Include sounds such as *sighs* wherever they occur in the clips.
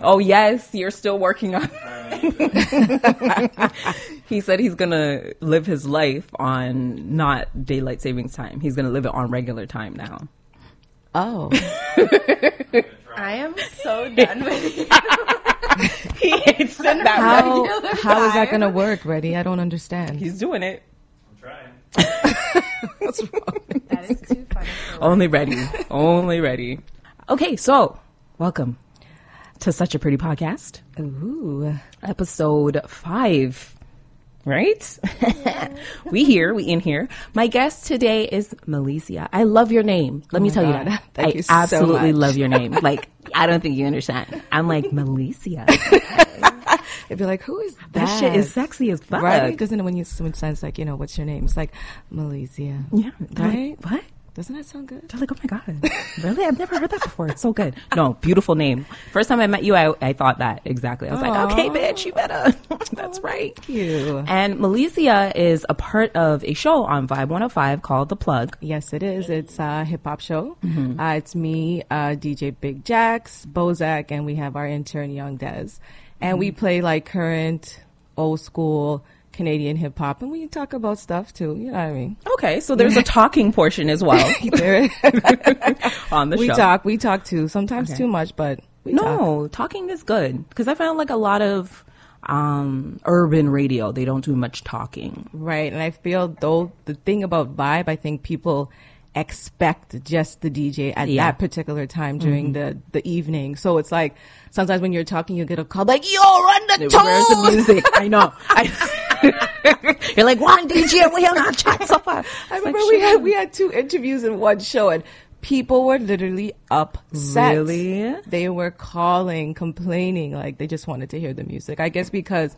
Oh yes, you're still working on. *laughs* he said he's gonna live his life on not daylight savings time. He's gonna live it on regular time now. Oh. *laughs* I am so done with you. *laughs* he hates that. How, regular how is that going to work, Reddy? I don't understand. He's doing it. I'm trying. That is too funny. for Only ready. Only ready. Okay, so welcome to such a pretty podcast. Ooh. episode five. Right? *laughs* we here, we in here. My guest today is Malicia. I love your name. Let oh me my tell you that. Thank I you so absolutely much. love your name. *laughs* Like, I don't think you understand. I'm like, Malicia. *laughs* It'd be like, who is that? That shit is sexy as fuck. Right? Because then when you someone says like, you know, what's your name? It's like Malaysia. Yeah. They're like, Right? what? Doesn't that sound good? They're like, oh my God. Really? I've never heard that before. It's so good. No, beautiful name. First time I met you, I, I thought that exactly. I was like, okay, bitch, you better. *laughs* That's right. Thank you. And Malicia is a part of a show on Vibe 105 called The Plug. Yes, it is. It's a hip hop show. Uh, it's me, uh, DJ Big Jax, Bozak, and we have our intern Young Dez. And we play like current, old school Canadian hip hop, and we talk about stuff too. You know what I mean? Okay, so there's a *laughs* talking portion as well *laughs* *laughs* on the we show. talk, we talk too. Sometimes Okay. too much, but we talk. No, talking is good because I found like a lot of um, urban radio they don't do much talking. Right. And I feel though the thing about vibe, I think people expect just the DJ at Yeah. that particular time during the, the evening. So it's like sometimes when you're talking, you get a call like, yo, run the Where's the music? I know. I, you're like one DJ, we are chat so far. I remember we had, we had two interviews in one show and people were literally upset. Really? They were calling, complaining, like they just wanted to hear the music. I guess because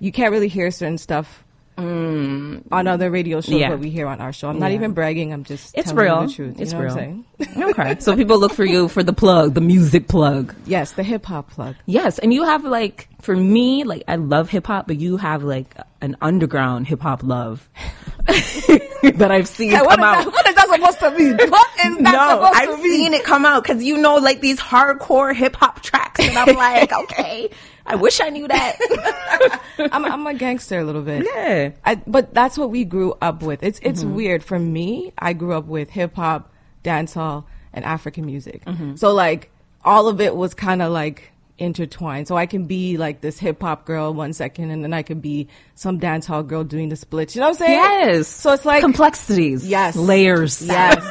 you can't really hear certain stuff on other radio shows Mm. Yeah. what we hear on our show. I'm not even bragging. I'm just It's telling real. you the truth. You It's know real. okay, *laughs* so people look for you for the plug, the music plug. Yes, the hip hop plug. Yes, and you have like for me, like I love hip hop, but you have like an underground hip hop love *laughs* that I've seen Hey, come out. that, what is that supposed to mean? *laughs* What is that no, supposed I've to mean? seen it come out because you know, like these hardcore hip hop tracks, and I'm like, okay, I wish I knew that. *laughs* I'm, I'm a gangster a little bit. yeah, I, but that's what we grew up with. It's it's mm-hmm. weird for me. I grew up with hip hop, dancehall, and African music. Mm-hmm. So like all of it was kind of like intertwined. So I can be like this hip hop girl one second, and then I could be some dancehall girl doing the splits. You know what I'm saying? yes. So it's like complexities, Yes. layers, Yes.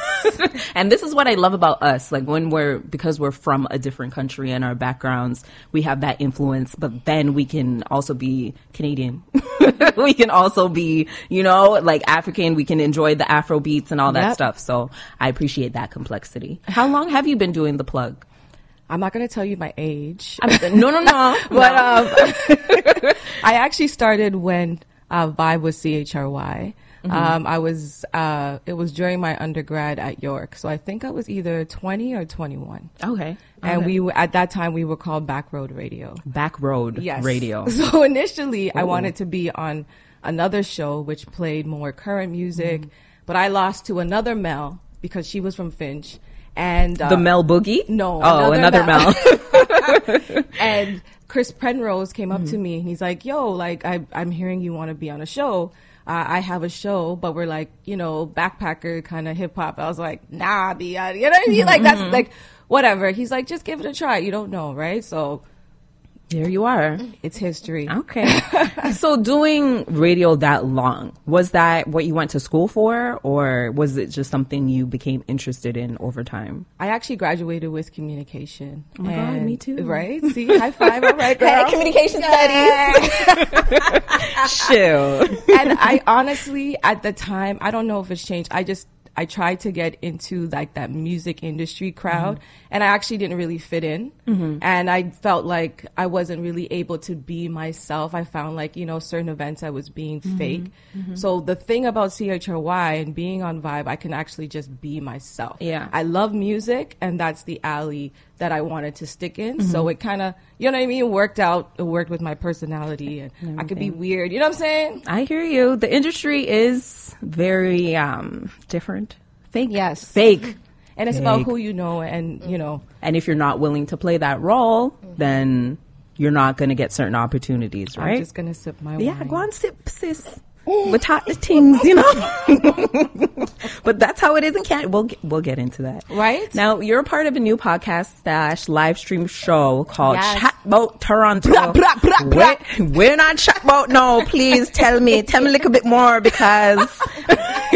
*laughs* and this is what I love about us. Like when we're because we're from a different country and our backgrounds, we have that influence. But then we can also be Canadian. *laughs* we can also be, you know, like African. We can enjoy the Afro beats and all that Yep. stuff. So I appreciate that complexity. How long have you been doing the plug? I'm not gonna tell you my age. I'm, no, no, no. *laughs* but um, *laughs* I actually started when uh, Vibe was CHRY. Mm-hmm. Um, I was uh, it was during my undergrad at York, so I think I was either 20 or 21. okay. And Okay. we at that time we were called Backroad Radio. back road Yes, radio. *laughs* So initially, I wanted to be on another show which played more current music, but I lost to another Mel because she was from Finch, and uh, The Mel Boogie? No, Oh, another another Mel. Mel. *laughs* and Chris Penrose came up Mm-hmm. to me and he's like, "Yo, like I, I'm hearing you want to be on a show. Uh, I have a show, but we're like, you know, backpacker kind of hip hop." I was like, "Nah, be. You know what I mean? Like that's Mm-hmm. like whatever. He's like, "Just give it a try. You don't know, right?" So there you are. it's history. Okay. *laughs* so doing radio that long, was that what you went to school for or was it just something you became interested in over time? I actually graduated with communication. Oh my God, me too. Right? See, *laughs* high five. All right, girl. communication studies. *laughs* Shoot. and I honestly, at the time, I don't know if it's changed. I just, I tried to get into like that music industry crowd mm-hmm. and I actually didn't really fit in. Mm-hmm. And I felt like I wasn't really able to be myself. I found like, you know, certain events I was being mm-hmm. fake. So the thing about CHRY and being on Vibe, I can actually just be myself. Yeah. I love music and that's the alley that I wanted to stick in. So it kind of, you know what I mean? Worked out. It worked with my personality and I could be weird. You know what I'm saying? I hear you. The industry is very um different. Fake. Yes. Fake. *laughs* And it's about who you know and, you know, And if you're not willing to play that role, then you're not going to get certain opportunities, right? I'm just going to sip my yeah, wine. go on, sip, sis. *gasps* With hot the things, you know. *laughs* but that's how it is in Canada. We'll get, we'll get into that, Right? Now you're a part of a new podcast slash live stream show called Yes. Chatboat Toronto. Blah, blah, blah. We're, we're not chatboat. No, please tell me, tell me a little bit more because *laughs*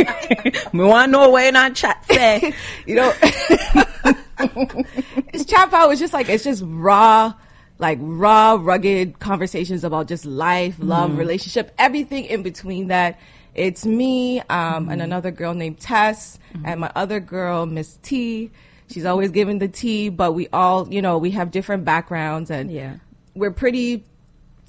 we want to know where you're not chat. Say, *laughs* you know, it's chat out. It's just like it's just raw, like raw, rugged conversations about just life, love, relationship, everything in between that. It's me um, and another girl named Tess, and my other girl, Miss T. She's always giving the tea, but we all, you know, we have different backgrounds, and Yeah. we're pretty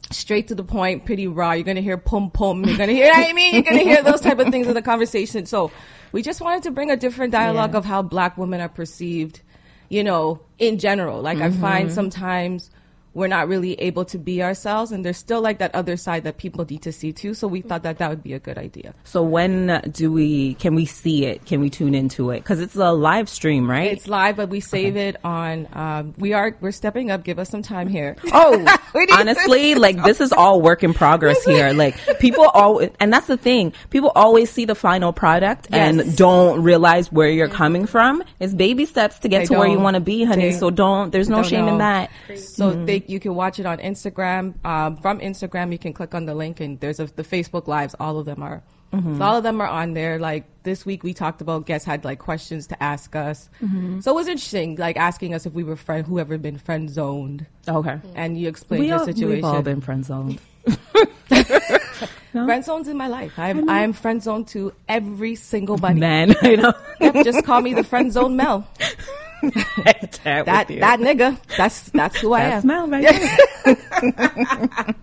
straight to the point, pretty raw. You're gonna hear pum pum. You're gonna hear, you know what I mean, you're gonna hear those type of things in the conversation. So we just wanted to bring a different dialogue Yeah. of how black women are perceived, you know, in general. Like I Mm-hmm. find sometimes we're not really able to be ourselves, and there's still like that other side that people need to see too. So we thought that that would be a good idea. so when do we? Can we see it? Can we tune into it? Because it's a live stream, right? It's live, but we save it on. Um, we are we're stepping up. Give us some time here. *laughs* Oh, *laughs* honestly, *laughs* like this is all work in progress here. Like people always, and that's the thing. People always see the final product Yes. and don't realize where you're coming from. It's baby steps to get They to where you want to be, honey. They so don't. There's no don't shame in that. So Mm-hmm. they, you can watch it on Instagram. Um, from Instagram, you can click on the link, and there's a, the Facebook Lives. All of them are. Mm-hmm. So all of them are on there. Like this week, we talked about guests had like questions to ask us. Mm-hmm. So it was interesting, like asking us if we were friend, whoever been friend zoned, Okay. and you explained We your all, situation. we've all been friend zoned. *laughs* Friend zones in my life. I'm I'm friend zoned to every single buddy. Man, *laughs* I know. Yep, just call me the friend zone Mel. *laughs* I can't That that nigga. That's that's who I That's am. Mel right there.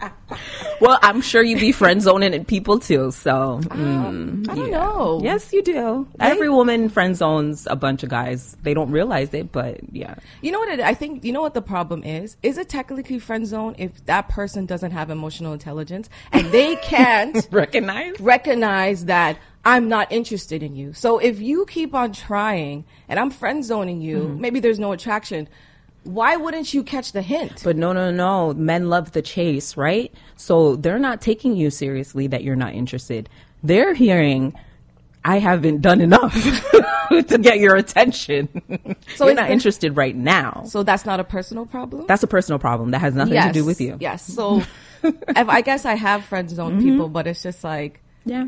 well, I'm sure you be friend zoning people too. So mm, I don't yeah. know. Yes, you do. Every woman friend zones a bunch of guys. They don't realize it, but yeah. You know what it, I think? You know what the problem is? Is it technically friend zone if that person doesn't have emotional intelligence and they can't *laughs* Recognize? recognize that I'm not interested in you? So if you keep on trying and I'm friend zoning you, Mm-hmm. maybe there's no attraction. Why wouldn't you catch the hint? But no, no, no. Men love the chase, right? So they're not taking you seriously that you're not interested. They're hearing, I haven't done enough *laughs* to get your attention. *laughs* So you're not interested right now. so that's not a personal problem. That's a personal problem. That has nothing to do with you. Yes. So if, I guess I have friend zoned Mm-hmm. people, but it's just like, Yeah.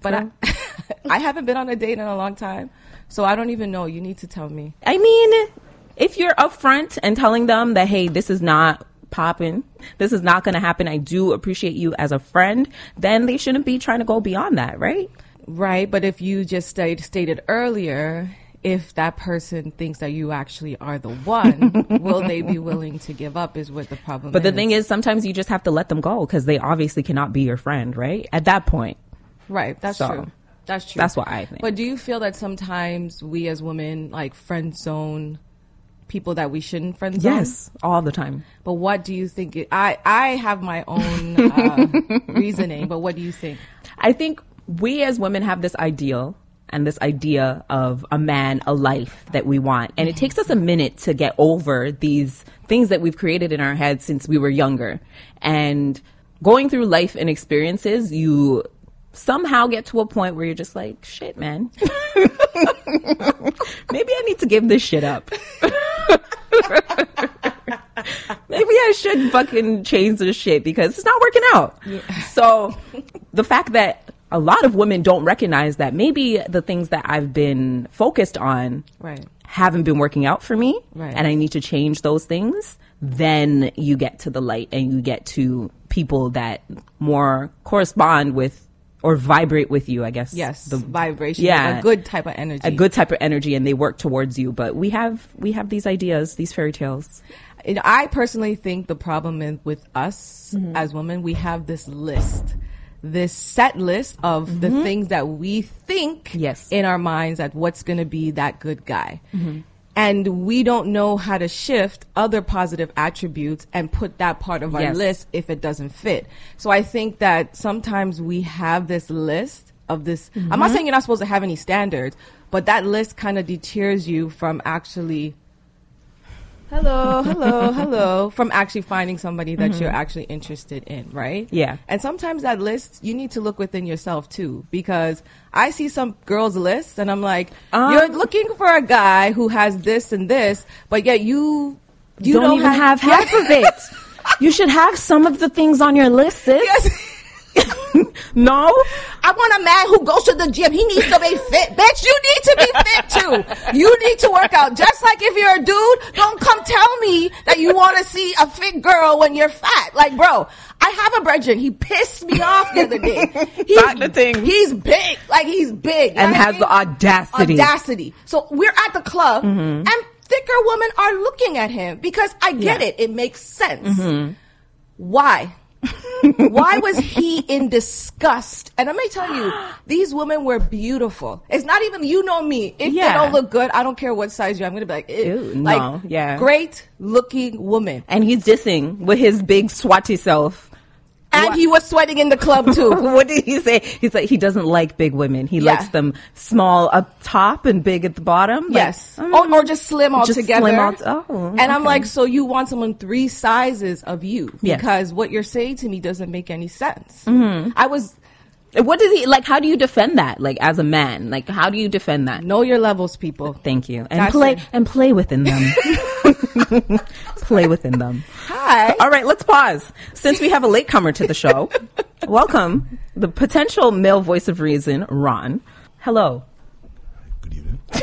But I, *laughs* I haven't been on a date in a long time, so I don't even know. You need to tell me. I mean, if you're upfront and telling them that, hey, this is not popping, this is not going to happen, I do appreciate you as a friend, then they shouldn't be trying to go beyond that, right? Right, but if you just stated earlier, if that person thinks that you actually are the one, *laughs* will they be willing to give up? Is what the problem. But the thing is, sometimes you just have to let them go because they obviously cannot be your friend, right? At that point. Right? That's So, true. That's true. that's what I think. But do you feel that sometimes we as women like friend zone people that we shouldn't friend zone? Yes, all the time. But what do you think? It, I I have my own uh, *laughs* reasoning, but what do you think? I think we as women have this ideal and this idea of a man, a life that we want. And it takes us a minute to get over these things that we've created in our heads since we were younger. And going through life and experiences, you somehow get to a point where you're just like, shit, man. *laughs* Maybe I need to give this shit up. *laughs* Maybe I should fucking change this shit because it's not working out. So the fact that a lot of women don't recognize that maybe the things that I've been focused on Right. haven't been working out for me Right. and I need to change those things, then you get to the light and you get to people that more correspond with or vibrate with you, I guess. Yes, The vibration. yeah. a good type of energy. a good type of energy and they work towards you. But we have we have these ideas, these fairy tales. And I personally think the problem is with us Mm-hmm. as women, we have this list, this set list of the things that we think Mm-hmm. Yes. in our minds that what's going to be that good guy. Mm-hmm. And we don't know how to shift other positive attributes and put that part of our Yes. list if it doesn't fit. So I think that sometimes we have this list of this. I'm Mm-hmm. not saying you're not supposed to have any standards, but that list kind of deters you from actually. Hello, hello, hello. *laughs* From actually finding somebody that you're actually interested in, right? Mm-hmm. Yeah. And sometimes that list, you need to look within yourself too, because I see some girls' lists and I'm like, Um, you're looking for a guy who has this and this, but yet you, you don't, even have, half of *laughs* it. You should have some of the things on your list, sis. Yes. *laughs* No? I want a man who goes to the gym. He needs to be fit. Bitch, you need to be fit too. You need to work out. Just like if you're a dude, don't come tell me that you want to see a fit girl when you're fat. Like, bro, I have a brethren. He pissed me off the other day. *laughs* He's, he's big. Like, he's big. And what I has mean? the audacity. Mm-hmm. Audacity. So we're at the club and thicker women are looking at him because I get Yeah. it. It makes sense. Mm-hmm. Why? *laughs* Why was he in disgust? And I'm gonna tell you, these women were beautiful. It's not even you know me. If Yeah. they don't look good, I don't care what size you're. I'm gonna be like, eh. Ew. Ew, like no, yeah. great looking woman. And he's dissing with his big swatty self. And he was sweating in the club *laughs* too. what did he say? He's like he doesn't like big women. He Yeah. likes them small up top and big at the bottom. Like, Yes. mm, or, or just slim Just altogether. slim out- oh, and I'm like, so you want someone three sizes of you? Yes. Because what you're saying to me doesn't make any sense. Mm-hmm. I was, What does he like? How do you defend that? Like as a man, like how do you defend that? know your levels, people. Thank you. And That's play it. and play within them. *laughs* *laughs* play within them. Hi. All right, let's pause. Since we have a latecomer to the show, welcome the potential male voice of reason, Ron. Hello. Good evening. *laughs*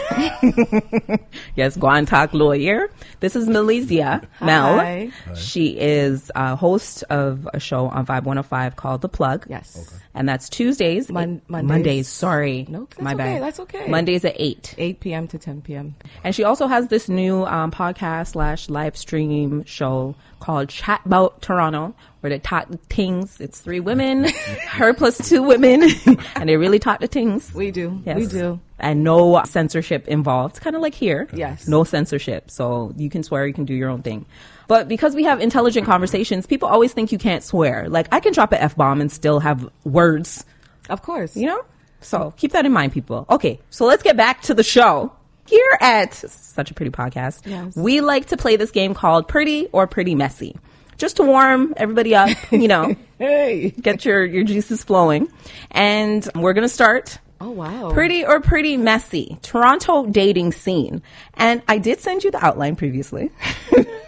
Yes, Guantak lawyer. This is Melizia Mel. Hi. She is a host of a show on Vibe 105 called The Plug. Yes. And that's Tuesdays. Mon- eight- Mondays. sorry. Nope, that's My okay, bad. that's okay. Mondays at 8. 8 p.m. to 10 p.m. And she also has this new um, podcast slash live stream show called Chat About Toronto, where they talk things. It's three women, *laughs* her plus two women, *laughs* and they really talk the things. We do. Yes. We do. And no censorship involved. Kind of like here. Yes. No censorship. So you can swear, you can do your own thing. But because we have intelligent conversations, people always think you can't swear. Like I can drop an F bomb and still have words, Of course. you know? So keep that in mind, people. Okay. So let's get back to the show. Here at such a pretty podcast, Yes. we like to play this game called Pretty or Pretty Messy. Just to warm everybody up, you know, *laughs* Hey. get your, your juices flowing. And we're going to start Oh, wow. Pretty or pretty messy. Toronto dating scene. And I did send you the outline previously.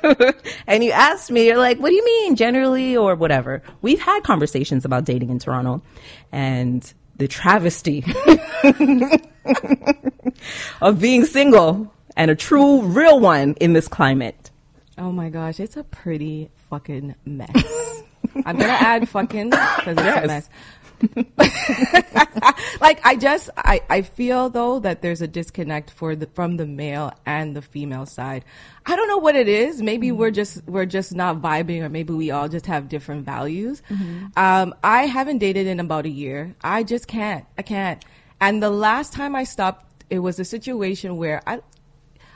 *laughs* and you asked me, you're like, what do you mean generally or whatever? We've had conversations about dating in Toronto and the travesty *laughs* of being single and a true real one in this climate. Oh my gosh, it's a pretty fucking mess. I'm gonna add fucking because it's Yes. a mess. *laughs* like I just I, I feel though that there's a disconnect for the from the male and the female side. I don't know what it is. Maybe we're mm-hmm. just we're just not vibing, or maybe we all just have different values. Mm-hmm. Um, I haven't dated in about a year. I just can't. I can't. And the last time I stopped, it was a situation where I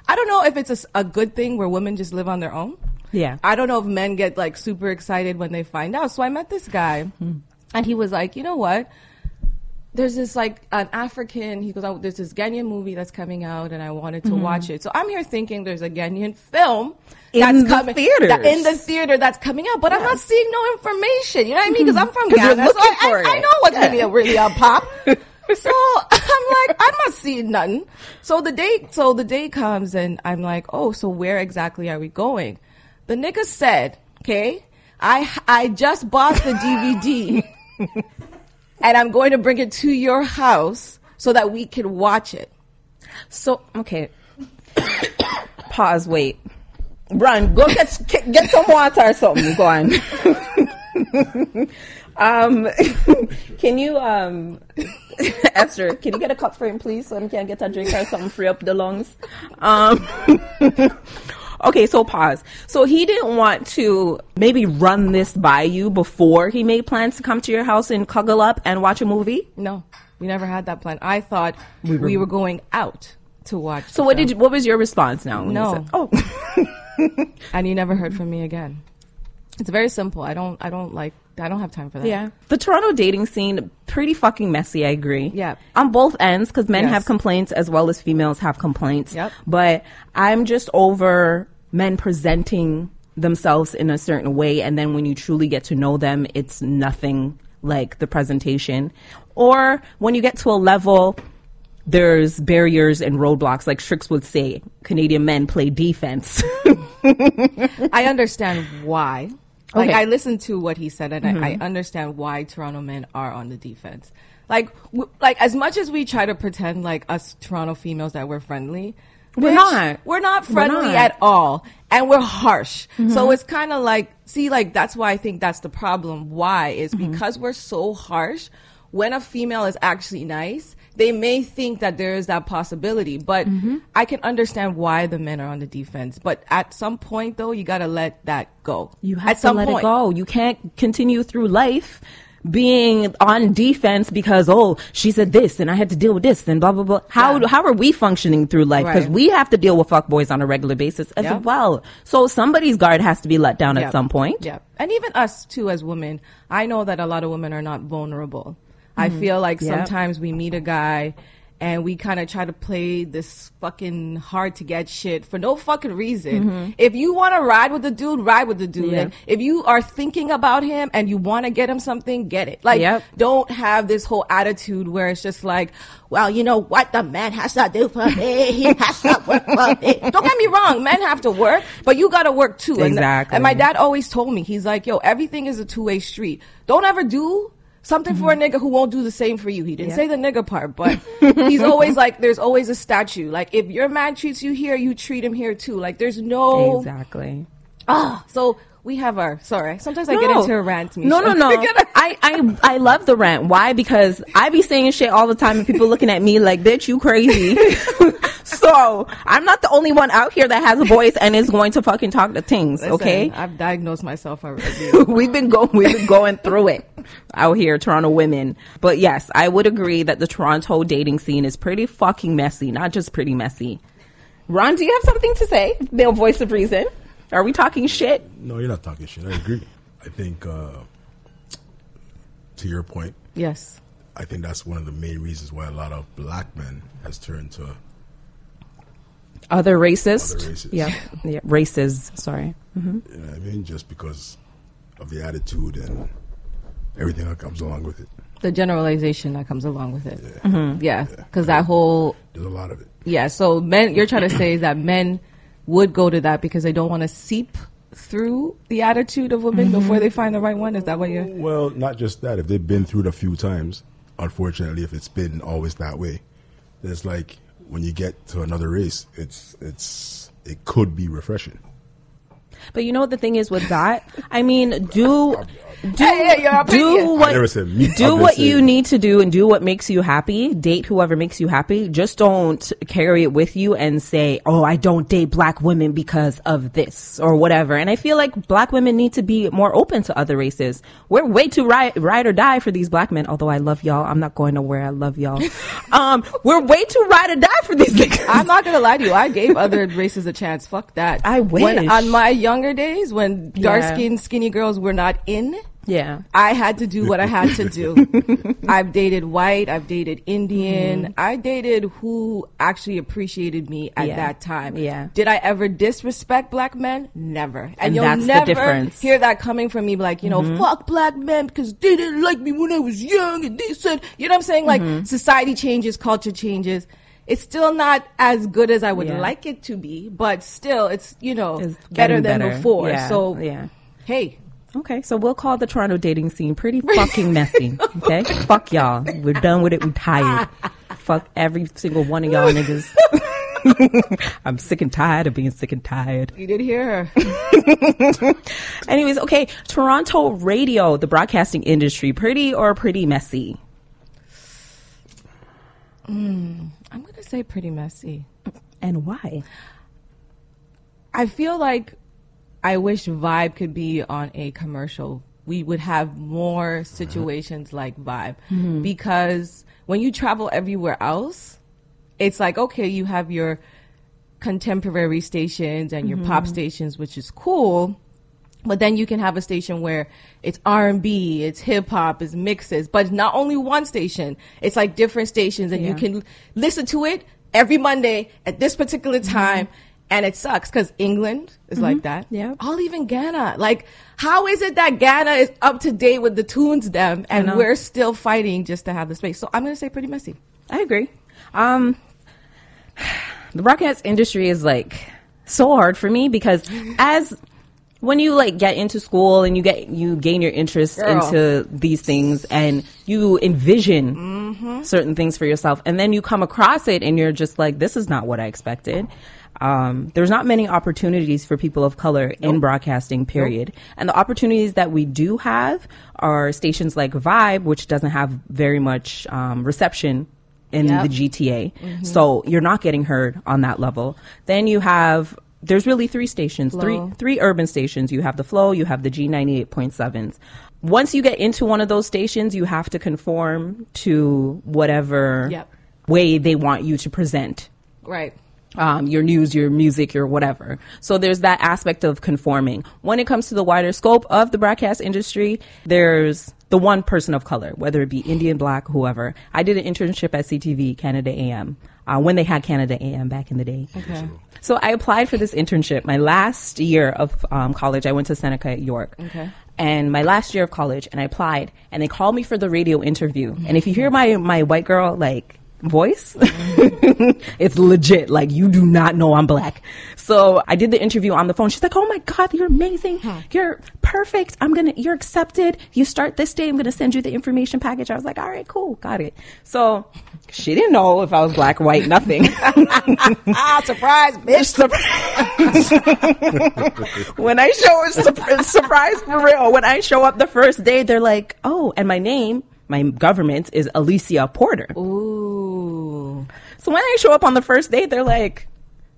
I don't know if it's a good thing where women just live on their own. Yeah. I don't know if men get like super excited when they find out. So I met this guy hmm. And he was like, you know what? There's this like an African, he goes, oh, there's this Ghanaian movie that's coming out and I wanted to watch mm-hmm. it. So I'm here thinking there's a Ghanaian film In that's the coming theaters. that- in the theater that's coming out, but I'm not seeing no information. You know what I mean? Because mm-hmm. I'm from Ghana, so I, I, I know what's Yeah. really really a pop. *laughs* so I'm like, I'm not seeing nothing. So the day, so the day comes and I'm like, oh, so where exactly are we going? The nigga said, okay, I I just bought the *laughs* DVD and I'm going to bring it to your house so that we can watch it. So, okay. *coughs* Pause, wait. Run, go get, get some water or something. Go on. *laughs* um, *laughs* can you, um, *laughs* Esther, can you get a cup for him, please, so I can get a drink or something, free up the lungs? Um, okay, so pause. So he didn't want to maybe run this by you before he made plans to come to your house and cuddle up and watch a movie? No, we never had that plan. I thought we were, going out to watch. So what did you, what was your response now? No. said- oh. *laughs* and you never heard from me again. It's very simple. I don't I don't like I don't have time for that. Yeah. The Toronto dating scene, pretty fucking messy, I agree. Yeah. On both ends, because men Yes. have complaints as well as females have complaints. Yep. But I'm just over men presenting themselves in a certain way, and then when you truly get to know them, it's nothing like the presentation. Or when you get to a level, there's barriers and roadblocks, like Strix would say, Canadian men play defense. *laughs* I understand why. Like Okay. I listened to what he said, and I, I mm-hmm. understand why Toronto men are on the defense. Like, w- like as much as we try to pretend like us Toronto females that we're friendly, We're bitch, not. We're not We're friendly not. at all, and we're harsh. So mm-hmm. it's kind of like, see, like that's why I think that's the problem. Why is mm-hmm. because we're so harsh. When a female is actually nice, they may think that there is that possibility, but mm-hmm. I can understand why the men are on the defense. But at some point, though, you got to let that go. You have at to some let point. it go. You can't continue through life being on defense because oh she said this and I had to deal with this and blah blah blah. How Yeah. how are we functioning through life? Because Right. we have to deal with fuckboys on a regular basis as Yeah. well. So somebody's guard has to be let down Yeah. at some point. Yeah. And even us too as women, I know that a lot of women are not vulnerable. I feel like Mm-hmm. Sometimes we meet a guy and we kind of try to play this fucking hard to get shit for no fucking reason. If you want to ride with the dude, ride with the dude. Mm-hmm. Yeah. And if you are thinking about him and you want to get him something, get it. Like, Yep. don't have this whole attitude where it's just like, well, you know what the man has to do for me. He has to work for me. Don't get me wrong. Men have to work, but you got to work too. And- Exactly. And my dad always told me, he's like, yo, everything is a two way street. Don't ever do something for a nigga who won't do the same for you. He didn't say the nigga part, but *laughs* he's always like, there's always a statue. Like, if your man treats you here, you treat him here too. Like, there's no. Exactly. Ah, so we have our. Sorry, sometimes I get into a rant. Misha. No, no, no. *laughs* I, I, I love the rant. Why? Because I be saying shit all the time and people looking at me like, bitch, you crazy. *laughs* so I'm not the only one out here that has a voice and is going to fucking talk to things. Listen, okay. I've diagnosed myself already. *laughs* we've been going we've been going through it out here toronto women but yes i would agree that the toronto dating scene is pretty fucking messy not just pretty messy ron do you have something to say male voice of reason are we talking shit No, you're not talking shit. I agree. I think, uh, to your point, yes. I think that's one of the main reasons why a lot of black men has turned to other racist Other races. yeah yeah races sorry You know what I mean? Just because of the attitude and everything that comes along with it. The generalization that comes along with it. Yeah, because that whole There's a lot of it. Yeah, so men, you're trying to say is that men would go to that because they don't want to seep through the attitude of women mm-hmm. before they find the right one. Is that what you're? Well, not just that. If they've been through it a few times, unfortunately, if it's been always that way, then it's like when you get to another race, it's it's it could be refreshing. but you know what the thing is with that i mean do *laughs* do, Hey, hey, do what never said me. do what you saying. need to do and do what makes you happy. Date whoever makes you happy. Just don't carry it with you and say, "Oh, I don't date black women because of this or whatever." And I feel like black women need to be more open to other races. We're way too ride, ride or die for these black men. Although I love y'all, I'm not going nowhere. I love y'all. *laughs* um, we're way too ride or die for these niggas. I'm not gonna lie to you. I gave other races a chance. Fuck that. I wish. When, on my younger days, when dark Yeah. skinned skinny girls were not in, yeah. I had to do what I had to do. *laughs* I've dated white, I've dated Indian, I dated who actually appreciated me at Mm-hmm. Yeah. that time. Yeah. Did I ever disrespect black men? Never. And, And you'll never. Mm-hmm. hear that coming from me like, you know, fuck black men because they didn't like me when I was young and they said, you know what I'm saying? Like Mm-hmm. society changes, culture changes. It's still not as good as I would Yeah. like it to be, but still it's, you know, It's better getting than better. before. Yeah. So, Yeah. hey, Okay, so we'll call the Toronto dating scene pretty fucking messy. *laughs* Okay, fuck y'all. We're done with it. We're tired. fuck every single one of y'all niggas. *laughs* I'm sick and tired of being sick and tired. you did hear her. *laughs* Anyways, okay, Toronto radio, the broadcasting industry, pretty or pretty messy? Hmm, I'm going to say pretty messy. And why? I feel like I wish Vibe could be on a commercial. We would have more situations like Vibe because when you travel everywhere else, it's like, okay, you have your contemporary stations and your pop stations, which is cool. But then you can have a station where it's R and B, it's hip hop, it's mixes, but not only one station. It's like different stations, and you can listen to it every Monday at this particular Mm-hmm. And it sucks because England is like that. Yeah. All even Ghana. Like, how is it that Ghana is up to date with the tunes them, and we're still fighting just to have the space? So I'm gonna say pretty messy. I agree. Um, *sighs* the broadcast industry is like so hard for me because *laughs* as when you like get into school and you get you gain your interest Girl. into these things and you envision certain things for yourself and then you come across it and you're just like this is not what I expected. Um, there's not many opportunities for people of color in broadcasting, period. And the opportunities that we do have are stations like Vibe, which doesn't have very much um, reception in Yep. the GTA. So you're not getting heard on that level. Then you have there's really three stations, Flow. three three urban stations. You have the Flow, you have the G98.7s. Once you get into one of those stations, you have to conform to whatever Yep. way they want you to present Right. Um, your news, your music, your whatever. So there's that aspect of conforming. When it comes to the wider scope of the broadcast industry, there's the one person of color, whether it be Indian, black, whoever. I did an internship at CTV Canada AM uh, when they had Canada AM back in the day. Okay. So I applied for this internship. My last year of um, college, I went to Seneca at York. Okay. And my last year of college, and I applied, and they called me for the radio interview. And if you hear my my white girl like voice, *laughs* it's legit. Like you do not know I'm black. So I did the interview on the phone. She's like, "Oh my god, you're amazing. You're perfect. I'm gonna. You're accepted. You start this day. I'm gonna send you the information package." I was like, "All right, cool, got it." So she didn't know if I was black, white, nothing. Ah, *laughs* surprise, bitch. *laughs* Surprise. when I show sur- surprise for real, when I show up the first day, they're like, "Oh, and my name, my government is Alicia Porter." Ooh. So when I show up on the first day, they're like,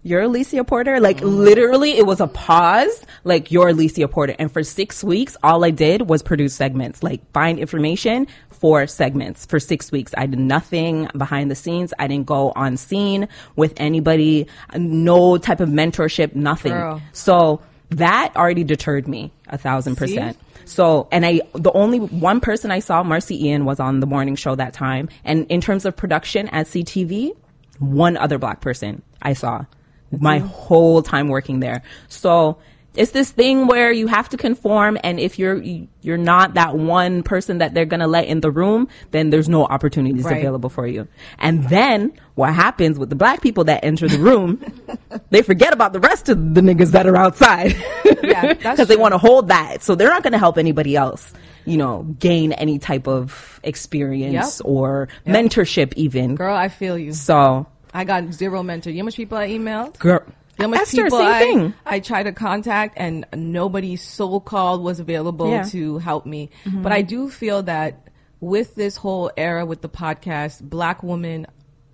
"You're Alicia Porter." Like mm-hmm. literally, it was a pause. Like you're Alicia Porter, and for six weeks, all I did was produce segments, like find information for segments for six weeks. I did nothing behind the scenes. I didn't go on scene with anybody. No type of mentorship. Nothing. Girl. So that already deterred me a thousand percent. So, and I, the only one person I saw, Marci Ien, was on the morning show that time. And in terms of production at CTV, one other black person I saw my whole time working there. So it's this thing where you have to conform. And if you're, you're not that one person that they're going to let in the room, then there's no opportunities Right. available for you. And then what happens with the black people that enter the room, *laughs* they forget about the rest of the niggas that are outside. Yeah, Because *laughs* they want to hold that. So they're not going to help anybody else, you know, gain any type of experience Yep. or mentorship even. Girl, I feel you. So, I got zero mentor. You know how much people I emailed? girl, You know how much Esther, people I, thing. I tried to contact and nobody so called was available Yeah. Mm-hmm. to help me. But I do feel that with this whole era with the podcast, black women,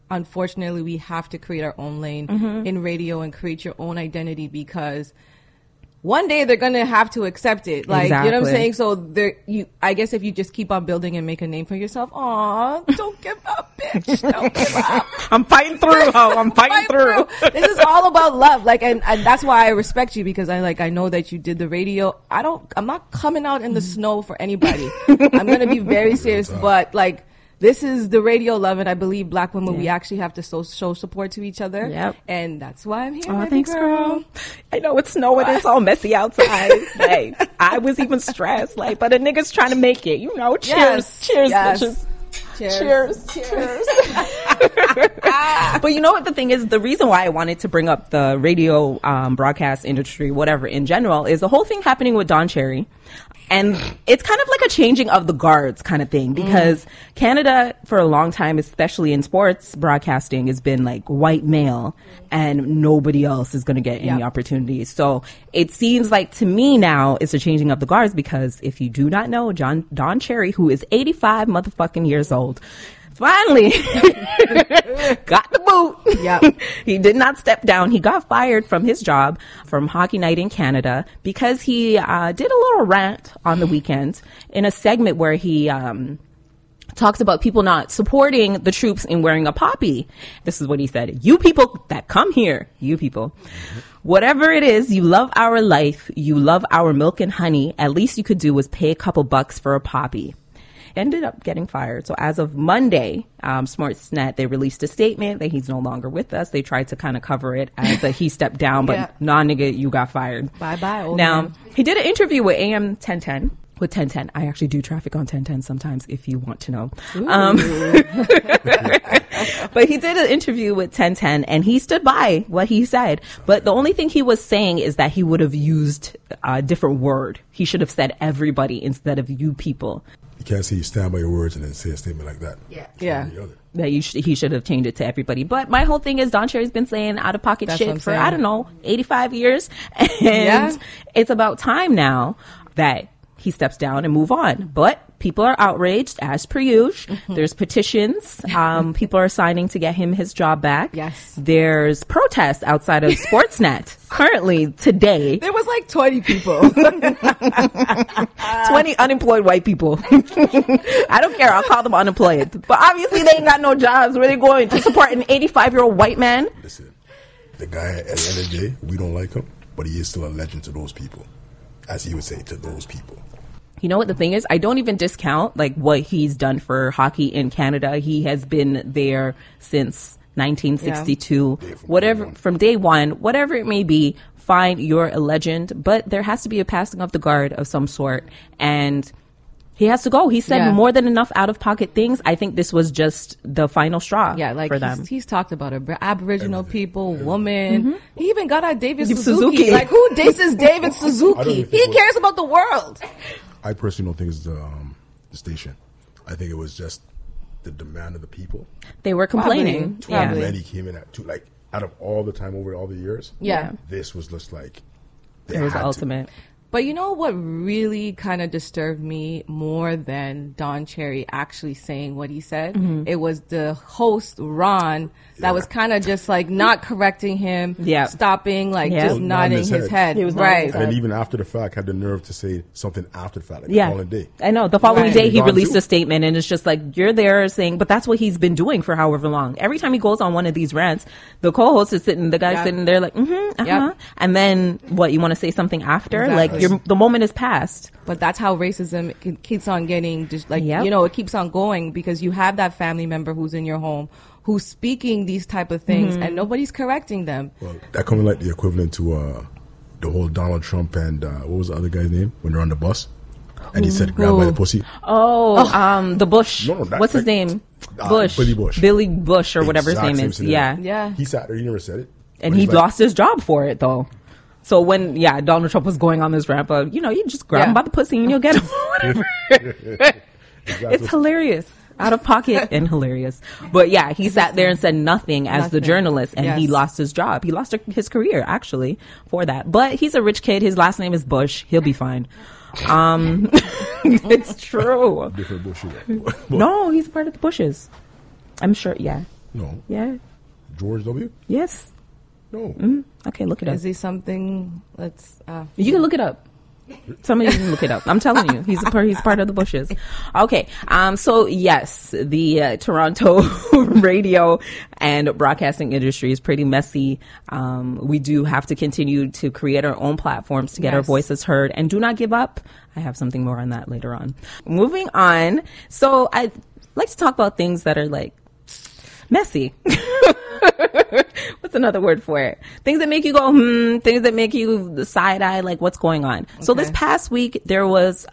unfortunately, we have to create our own lane Mm-hmm. in radio and create your own identity because one day they're gonna have to accept it. Like you know what I'm saying? So there you I guess if you just keep on building and make a name for yourself, aw, don't give up, *laughs* bitch. Don't give up. I'm fighting through, ho. I'm fighting Fight through. this is all about love. Like, and, and that's why I respect you because I like, I know that you did the radio. I don't, I'm not coming out in the mm-hmm. snow for anybody. *laughs* I'm going to be very serious, but like, this is the radio love, and I believe black women, we actually have to so, show support to each other. Yep. And that's why I'm here. Oh, thanks, girl. I know it's snowing. It's all messy outside. *laughs* like, I was even stressed. Like, but a nigga's trying to make it. You know, cheers, Yes. cheers, Yes. bitches. Cheers. Cheers. Cheers. *laughs* *laughs* but you know what the thing is? The reason why I wanted to bring up the radio um, broadcast industry, whatever, in general, is the whole thing happening with Don Cherry. And it's kind of like a changing of the guards kind of thing because Canada, for a long time, especially in sports broadcasting, has been like white male and nobody else is going to get any Yep. opportunities. So it seems like to me now it's a changing of the guards because if you do not know John Don Cherry, who is 85 motherfucking years old, finally *laughs* got the boot. Yep. *laughs* he did not step down. He got fired from his job from Hockey Night in Canada because he uh, did a little rant on the weekend in a segment where he um, talks about people not supporting the troops in wearing a poppy. This is what he said. You people that come here, you people Whatever it is, you love our life, you love our milk and honey. At least you could do was pay a couple bucks for a poppy. Ended up getting fired. So as of Monday, um, Sportsnet they released a statement that he's no longer with us. They tried to kind of cover it as that he stepped down, but *laughs* Yeah. nah, nigga, you got fired. Bye bye, Now man. he did an interview with AM 1010. With 1010, I actually do traffic on 1010 sometimes if you want to know. Um, *laughs* but he did an interview with 1010 and he stood by what he said. But the only thing he was saying is that he would have used a different word. He should have said everybody instead of you people. You can't say you stand by your words and then say a statement like that. Yeah. It's Yeah. one or the other. That you sh- he should have changed it to everybody. But my whole thing is Don Cherry's been saying out of pocket That's shit for, saying. I don't know, 85 years. *laughs* And Yeah. it's about time now that he steps down and move on. But people are outraged as per usual. Mm-hmm. There's petitions. Um, *laughs* people are signing to get him his job back. Yes. There's protests outside of Sportsnet *laughs* currently today. There was like 20 people. *laughs* 20 unemployed white people. I don't care. I'll call them unemployed. But obviously they ain't got no jobs. Where they going to support an 85 year old white man? Listen, the guy at the end of the day, we don't like him, but he is still a legend to those people, as he would say to those people. You know what the thing is? I don't even discount like what he's done for hockey in Canada. He has been there since 1962. Yeah, from whatever day one. from day one, whatever it may be, fine, you're a legend, but there has to be a passing of the guard of some sort and he has to go. He said Yeah. more than enough out of pocket things. I think this was just the final straw yeah, like for he's, them. he's talked about Ab- Aboriginal Everything. people, woman. Mm-hmm. He even got at David David Suzuki. Suzuki. Like who dates David *laughs* Suzuki? He cares about the world. I personally don't think it's the, um, the station. I think it was just the demand of the people. They were complaining. Probably. Yeah. Probably. And came in at two, like out of all the time over all the years. Yeah. this was just like It was had the to. Ultimate. But you know what really kind of disturbed me more than Don Cherry actually saying what he said? Mm-hmm. It was the host, Ron, that was kind of just like not correcting him, Yeah. stopping, like Yeah. just Well, nodding nodding his, his head. head. He was right. his And head. then even after the fact, had the nerve to say something after the fact, like Yeah, the following day. I know. The following Right. day, he Gone released too. a statement, and it's just like you're there saying, but that's what he's been doing for however long. Every time he goes on one of these rants, the co-host is sitting, the guy's Yeah. sitting there like, mm-hmm, uh-huh. Yep. and then what? You want to say something after? Exactly. Like your the moment is past. But that's how racism keeps on getting, just like, Yep. you know, it keeps on going because you have that family member who's in your home who's speaking these type of things Mm-hmm. and nobody's correcting them. Well, that coming like the equivalent to uh, the whole Donald Trump and uh, what was the other guy's name when they're on the bus, and he said, "Grab by the pussy." Oh, um, the Bush. No, no, that- What's his that- name? uh, Bush. Billy Bush. Billy Bush, or whatever his name is. scenario. Yeah. Yeah. He sat there. He never said it, and he he's like, lost his job for it though. So when yeah, Donald Trump was going on this ramp of, you know, you just grab him by the pussy and you'll get him. *laughs* Whatever. *laughs* exactly. It's hilarious. Out of pocket and hilarious. But yeah, he sat there and said nothing as the journalist and he lost his job. He lost his career actually for that. But he's a rich kid. His last name is Bush. He'll be fine. Um, *laughs* it's true. different bullshit. But No, he's part of the Bushes. I'm sure. Yeah. no, Yeah. George W. Yes. No, Okay. Look it up. Is he something that's, uh, You can look it up. Somebody can look it up. I'm telling you, he's a part, he's part of the bushes. Okay. Um. So yes, the uh, Toronto *laughs* radio and broadcasting industry is pretty messy. Um. We do have to continue to create our own platforms to get our voices heard, and do not give up. I have something more on that later on. Moving on. So I like to talk about things that are like messy. *laughs* What's another word for it? Things that make you go, hmm, things that make you side eye, like what's going on. So this past week, there was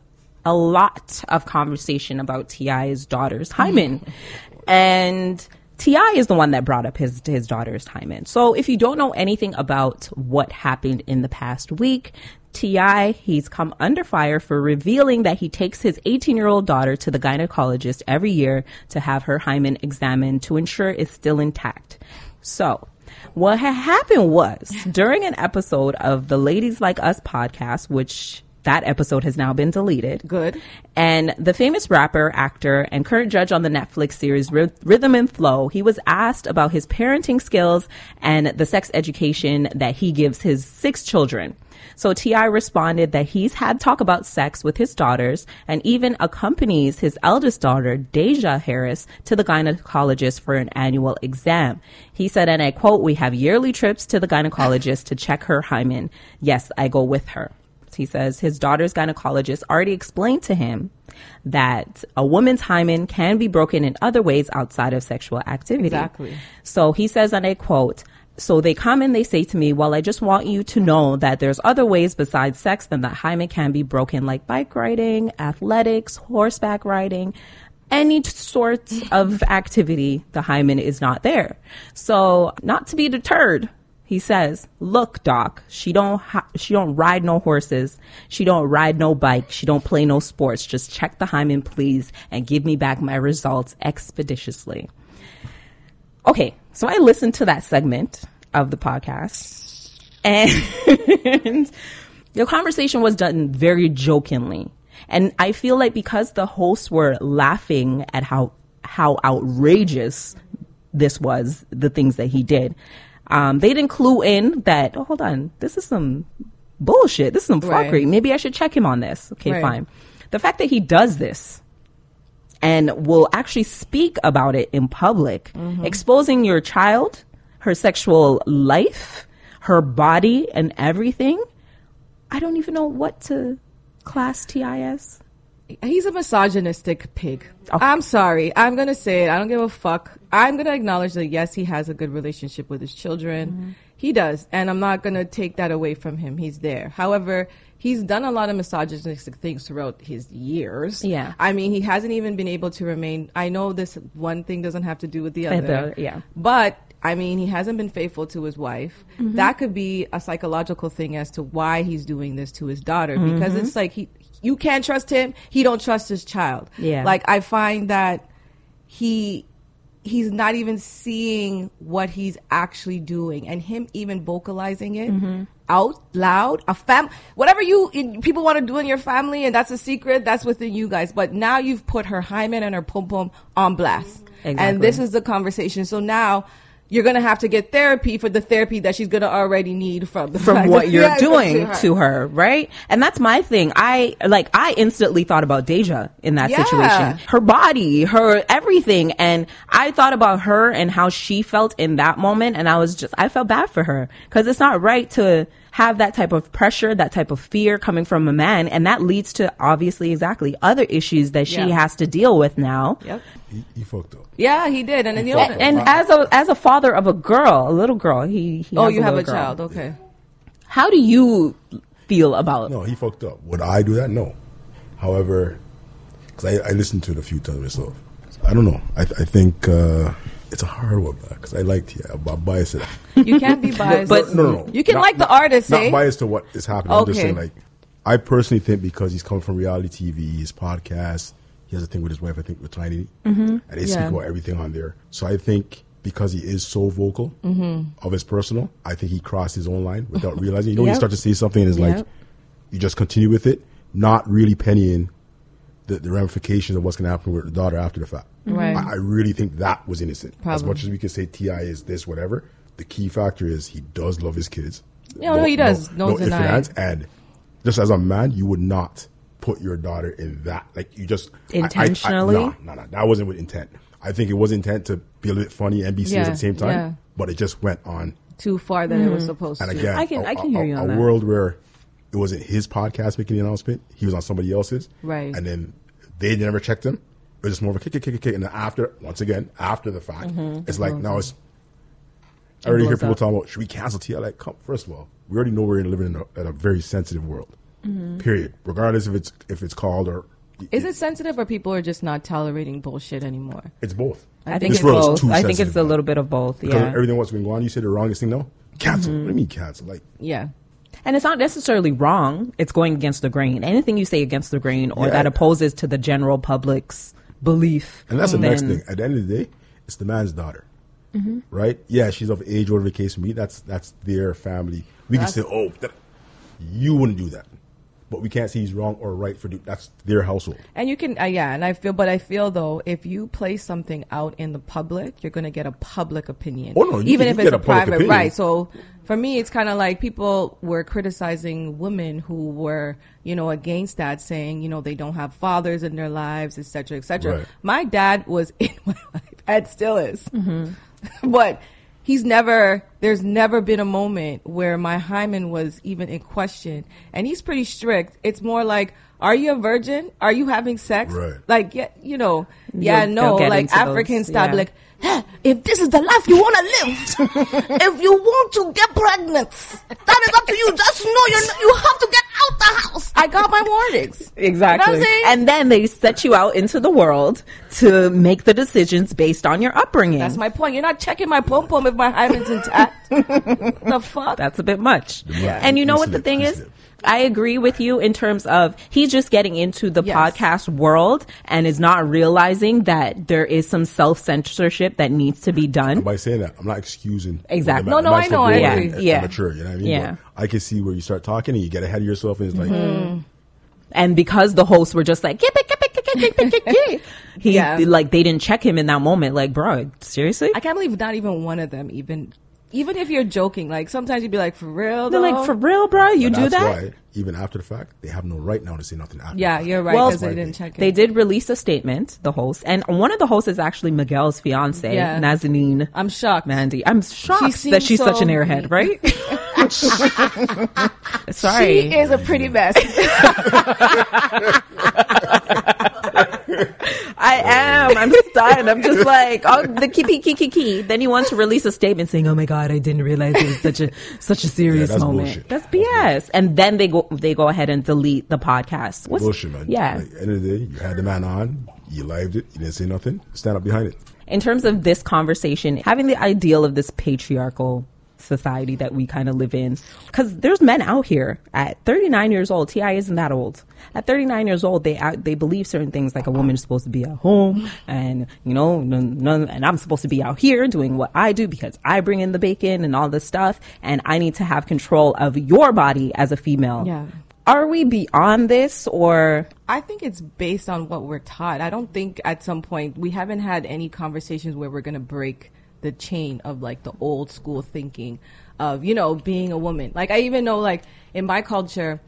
a lot of conversation about T.I.'s daughter's hymen. *laughs* and T.I. is the one that brought up his, his daughter's hymen. So if you don't know anything about what happened in the past week, T.I., he's come under fire for revealing that he takes his 18 year old daughter to the gynecologist every year to have her hymen examined to ensure it's still intact. So, what had happened was during an episode of the Ladies Like Us podcast, which that episode has now been deleted. Good. And the famous rapper, actor, and current judge on the Netflix series Ryth- Rhythm and Flow, he was asked about his parenting skills and the sex education that he gives his six children. So T.I. responded that he's had talk about sex with his daughters and even accompanies his eldest daughter, Deyjah Harris, to the gynecologist for an annual exam. He said, and I quote, we have yearly trips to the gynecologist to check her hymen. Yes, I go with her. He says his daughter's gynecologist already explained to him that a woman's hymen can be broken in other ways outside of sexual activity. Exactly. So he says, and I quote, so they come and they say to me, well, I just want you to know that there's other ways besides sex than that hymen can be broken, like bike riding, athletics, horseback riding, any sort of activity, the hymen is not there. So not to be deterred, he says, "Look, doc, she don't ha- she don't ride no horses. She don't ride no bike. She don't play no sports. Just check the hymen, please, and give me back my results expeditiously." Okay, so I listened to that segment of the podcast, and *laughs* the conversation was done very jokingly, and I feel like because the hosts were laughing at how how outrageous this was, the things that he did. Um, they didn't clue in that, oh, hold on, this is some bullshit. This is some Right. Maybe I should check him on this. Okay, Right. fine. The fact that he does this and will actually speak about it in public, exposing your child, her sexual life, her body, and everything, I don't even know what to class TIS. He's a misogynistic pig. Oh. I'm sorry. I'm going to say it. I don't give a fuck. I'm going to acknowledge that, yes, he has a good relationship with his children. Mm-hmm. He does. And I'm not going to take that away from him. He's there. However, he's done a lot of misogynistic things throughout his years. Yeah. I mean, he hasn't even been able to remain. I know this one thing doesn't have to do with the other. the- yeah. But I mean, he hasn't been faithful to his wife. Mm-hmm. That could be a psychological thing as to why he's doing this to his daughter because Mm-hmm. it's like he you can't trust him, he don't trust his child. Yeah. Like I find that he he's not even seeing what he's actually doing and him even vocalizing it Mm-hmm. Out loud a fam whatever you in, people want to do in your family and that's a secret that's within you guys. But now you've put her hymen and her pom pom on blast. Exactly. and this is the conversation. So now you're gonna have to get therapy for the therapy that she's gonna already need from the from what you're Yeah, doing her. to her, right? And that's my thing. I like I instantly thought about Deyjah in that Yeah. situation. Her body, her everything, and I thought about her and how she felt in that moment and I was just I felt bad for her cuz it's not right to have that type of pressure, that type of fear coming from a man and that leads to obviously exactly other issues that she Yeah. has to deal with now. Yep. He, he fucked up. Yeah, he did, and then you And, and as a as a father of a girl, a little girl, he, he oh, has you have a girl. child, okay. How do you feel about No, he fucked up. Would I do that? No. However, because I, I listened to it a few times myself. I don't know. I, I think uh, it's a hard one because I liked yeah, I'm biased. You can't be *laughs* biased. But- no, no, no. You can Not- like the artist, Not eh? biased to what is happening. I'm just Okay. saying, like, I personally think because he's coming from reality TV, his podcast, he has a thing with his wife. I think with Tiny, mm-hmm. and they Yeah. speak about everything on there. So I think because he is so vocal Mm-hmm. of his personal, I think he crossed his own line without *laughs* realizing. You know, when you start to say something and it's like you just continue with it, not really pennying the, the ramifications of what's going to happen with the daughter after the fact. Right. I, I really think that was innocent. As much as we can say T.I. is this, whatever, the key factor is he does love his kids. Yeah, no, he does. No ifs and denying. ands. And just as a man, you would not put your daughter in that. Like you just I- I- I- Intentionally? nah, nah, nah, that wasn't with intent. I think it was intent to be a little bit funny and be serious Yeah, at the same time, yeah. but it just went on. Too far than it was mm-hmm. supposed And to. again, I can- a, I can a- hear you a- on a that. world where it wasn't his podcast making the announcement; he was on somebody else's, Right. And then they never checked him. It just more of a kick, kick, kick, kick, kick. And then after, once again, after the fact, mm-hmm. it's like mm-hmm. now it's. I already hear people up. talking about should we cancel T.I.? Like, come, first of all, we already know we're living in a, in a very sensitive world. Mm-hmm. Period. Regardless if it's if it's called or Is it sensitive or people are just not tolerating bullshit anymore? It's both. I think This it's both. I think it's a little bit of both. because Yeah. everything what's been going on. You say the wrongest thing, no? Cancel. Mm-hmm. What do you mean cancel? Like Yeah. And it's not necessarily wrong. It's going against the grain. Anything you say against the grain or Yeah. that opposes to the general public's belief. And that's the next thing. At the end of the day, it's the man's daughter, Mm-hmm. right? Yeah, she's of age, whatever the case may be. That's that's their family. We That's- can say, oh, that, you wouldn't do that. but we can't say he's wrong or right for that's their household. And you can, uh, yeah, and I feel, but I feel though, if you place something out in the public, you're going to get a public opinion. Oh, no, even can- if it's a a private, opinion. right? So for me, it's kind of like people were criticizing women who were, you know, against that, saying, you know, they don't have fathers in their lives, et cetera, et cetera. Right. My dad was *laughs* in my life and still is, Mm-hmm. *laughs* but he's never there's never been a moment where my hymen was even in question and he's pretty strict it's more like are you a virgin are you having sex Right. like yeah you know yeah You'll- no they'll like into those, african style yeah. like "Huh, if this is the life you want to live *laughs* if you want to get pregnant that is up to you just know you're you have to get out the house i got my warnings Exactly. You know what I'm saying? and then they set you out into the world to make the decisions based on your upbringing. that's my point you're not checking my pom pom if my hymen's intact *laughs* the fuck That's a bit much. Yeah. And you know what the thing is? Pre-slip. I agree with you in terms of he's just getting into the Yes. podcast world and is not realizing that there is some self censorship that needs to be done. By saying that, I'm not excusing. Exactly. No, no, I know, I the agree. and- Yeah. Mature, you know what I mean? Yeah. But I can see where you start talking and you get ahead of yourself and it's like, Mm-hmm. And because the hosts were just like, "Keep it, keep it, keep it, keep it, keep it," he Yeah. like they didn't check him in that moment. Like, bro, seriously? I can't believe not even one of them even even if you're joking, like sometimes you'd be like, for real They're though? like, for real, bro? You But do that's that? why, even after the fact, they have no right now to say nothing after. Yeah, you're right Well, because they didn't check it. They did release a statement, the host, and one of the hosts is actually Miguel's fiance, Yeah. Nazanin I'm shocked. Mandi. I'm shocked that seems she's such an so- airhead, right? *laughs* Sorry. She is a pretty mess. *laughs* I am. I'm stunned. I'm just like, oh, the key, key, key, key. Then he wants to release a statement saying, "Oh my god, I didn't realize it was such a such a serious that's moment." bullshit. That's BS. And then they go they go ahead and delete the podcast. What's, Bullshit, man. Yeah. Like, end of the day, you had the man on, you lived it, you didn't say nothing, stand up behind it. in terms of this conversation, having the ideal of this patriarchal society that we kind of live in, because there's men out here at 39 years old. T.I. isn't that old. At 39 years old, they act, they believe certain things like a woman is supposed to be at home, and you know, none, and I'm supposed to be out here doing what I do because I bring in the bacon and all this stuff, and I need to have control of your body as a female. Yeah. Are we beyond this, or I think it's based on what we're taught. I don't think at some point we haven't had any conversations where we're going to break the chain of like the old school thinking of, you know, being a woman. Like I even know like in my culture,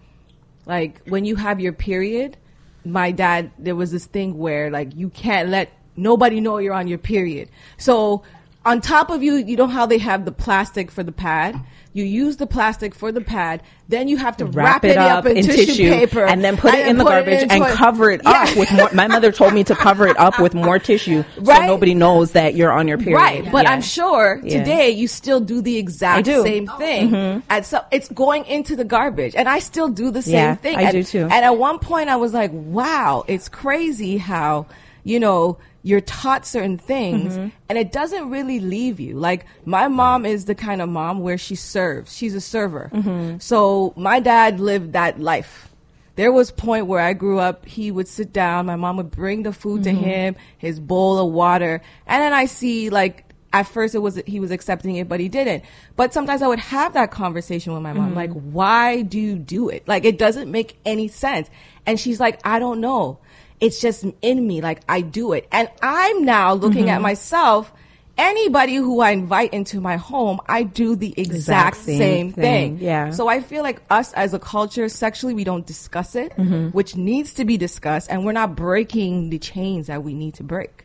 like when you have your period, my dad, there was this thing where like you can't let nobody know you're on your period. So on top of you, you know how they have the plastic for the pad? You use the plastic for the pad, then you have to wrap, it up, in, tissue, paper and then put it in the garbage and cover it Yeah. up with more. My mother told me to cover it up with more tissue *laughs* so nobody knows that you're on your period. Right, but Yeah. I'm sure Yeah. today you still do the exact do. Mm-hmm. same thing. And so it's going into the garbage, and I still do the same Yeah, thing. I and, do too. And at one point, I was like, "Wow, it's crazy how you know." You're taught certain things Mm-hmm. and it doesn't really leave you. Like my mom is the kind of mom where she serves. She's a server. Mm-hmm. So my dad lived that life. There was point where I grew up, he would sit down, my mom would bring the food Mm-hmm. to him, his bowl of water, and then I see like at first it was he was accepting it, but he didn't. But sometimes I would have that conversation with my mom, like, why do you do it? Like it doesn't make any sense. And she's like, I don't know. It's just in me, like I do it. And I'm now looking at mm-hmm. myself. Anybody who I invite into my home, I do the exact, same same, thing, thing. yeah. So I feel like us as a culture, sexually, we don't discuss it, mm-hmm. which needs to be discussed, and we're not breaking the chains that we need to break.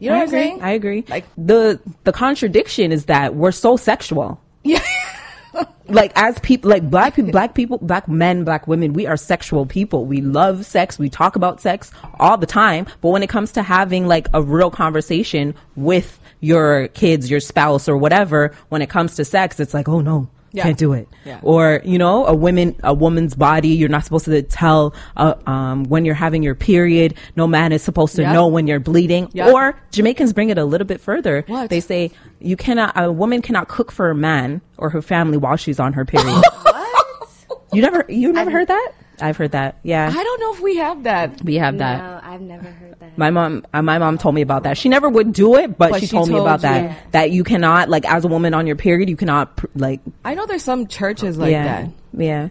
You know I what I'm agree. saying? I agree. Like- the the contradiction is that we're so sexual. Yeah. Like as people like black people black people black men black women we are sexual people. We love sex. We talk about sex all the time. But when it comes to having like a real conversation with your kids your spouse or whatever when it comes to sex it's like oh no Yeah. can't do it Yeah. or you know a woman a woman's body you're not supposed to tell uh, um, when you're having your period no man is supposed to Yep. know when you're bleeding Yep. or jamaicans bring it a little bit further What? they say you cannot a woman cannot cook for a man or her family while she's on her period *laughs* What? you never you never heard that i've heard that yeah I don't know if we have that. we have that No, I've never heard that. my mom, uh, my mom told me about that. She never would do it, but, But she, she told me told about that. you. That you cannot, like, as a woman on your period, you cannot, pr- like, I know there's some churches like yeah, that. yeah.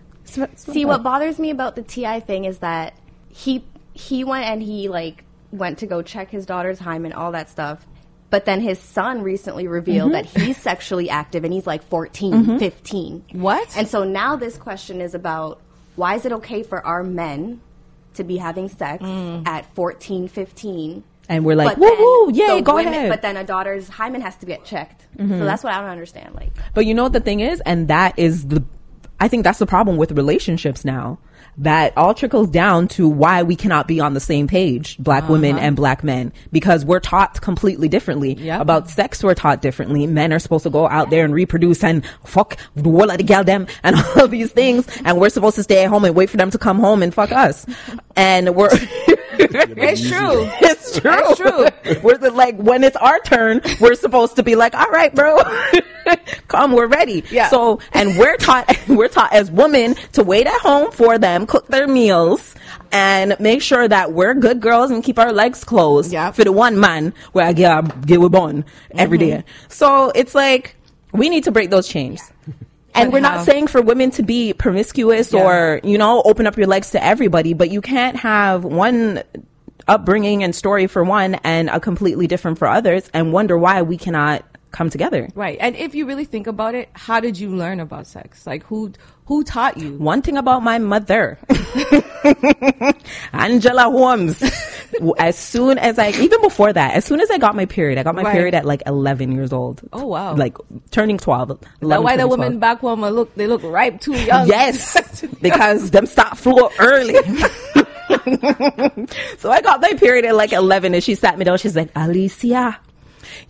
See, what bothers me about the T.I. thing is that he he went and he like went to go check his daughter's hymen, all that stuff. But then his son recently revealed that he's sexually active and he's like 14, 15. What? And so now this question is about why is it okay for our men to be having sex mm. at 14, 15? And we're like, woo woo, yay, go women- ahead. But then a daughter's hymen has to get checked. So mm-hmm. that's what I don't understand. Like, But you know what the thing is, and that is the, I think that's the problem with relationships now. That all trickles down to why we cannot be on the same page, black uh-huh. women and black men, because we're taught completely differently Yep. about sex. We're taught differently. Men are supposed to go out there and reproduce and fuck of the gal them and *laughs* all of these things, and we're supposed to stay at home and wait for them to come home and fuck us. And we're *laughs* It's true. it's true. It's true. we're the, like when it's our turn, we're supposed to be like, all right, bro, *laughs* come, we're ready. Yeah. So, and we're taught, *laughs* we're taught as women to wait at home for them, cook their meals, and make sure that we're good girls and keep our legs closed Yeah. for the one man where I get get with born every mm-hmm. day. So it's like we need to break those chains. And But we're how? not saying for women to be promiscuous Yeah. or, you know, open up your legs to everybody, but you can't have one upbringing and story for one and a completely different for others and wonder why we cannot come together. Right. And if you really think about it, how did you learn about sex? Like who who taught you? One thing about my mother, *laughs* Angela Holmes, as soon as I, even before that, as soon as I got my period, I got my Right. period at like 11 years old. Oh, wow. Like turning 12. 11, That why the women back home look they look ripe too young. Yes, *laughs* because them stop flow early. *laughs* *laughs* so I got my period at like 11 and she sat me down. She's like, Alicia,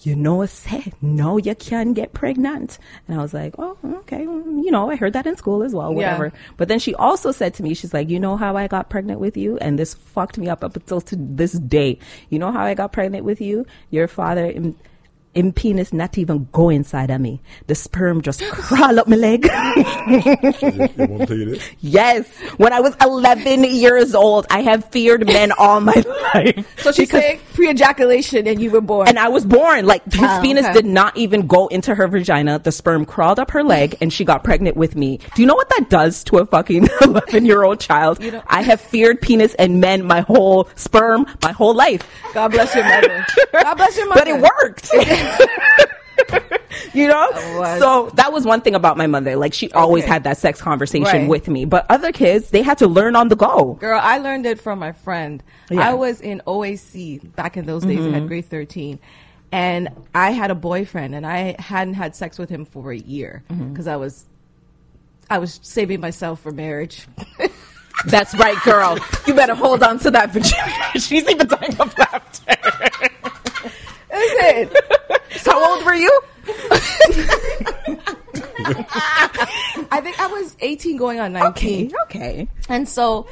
you know, say, no, you can't get pregnant. And I was like, oh, okay. mm, You know, I heard that in school as well, Yeah. whatever. But then she also said to me, she's like, you know how I got pregnant with you? And this fucked me up up until to this day. You know how I got pregnant with you? Your father, in penis not even go inside of me. The sperm just *laughs* crawl up my leg. They won't tell you this. Yes. When I was 11 years old, I have feared men all my *laughs* life. So she's Because- saying pre ejaculation and you were born. and I was born like ah, his Wow, penis okay. did not even go into her vagina. The sperm crawled up her leg and she got pregnant with me. Do you know what that does to a fucking *laughs* 11 year old child? You know- I have feared penis and men my whole sperm, my whole life. God bless your mother. God bless your mother. But it worked. *laughs* you know? So that was one thing about my mother. Like she always Okay. had that sex conversation Right. with me. But other kids, they had to learn on the go. Girl, I learned it from my friend. Yeah. Mm-hmm. I was in OAC back in those days. I had grade 13. And I had a boyfriend and I hadn't had sex with him for a year Mm-hmm. because I was I was saving myself for marriage. *laughs* That's right, girl. You better hold on to that *laughs* virginity. She's even dying of laughter. Listen, How old were you? *laughs* I think I was 18 going on 19. Okay. And so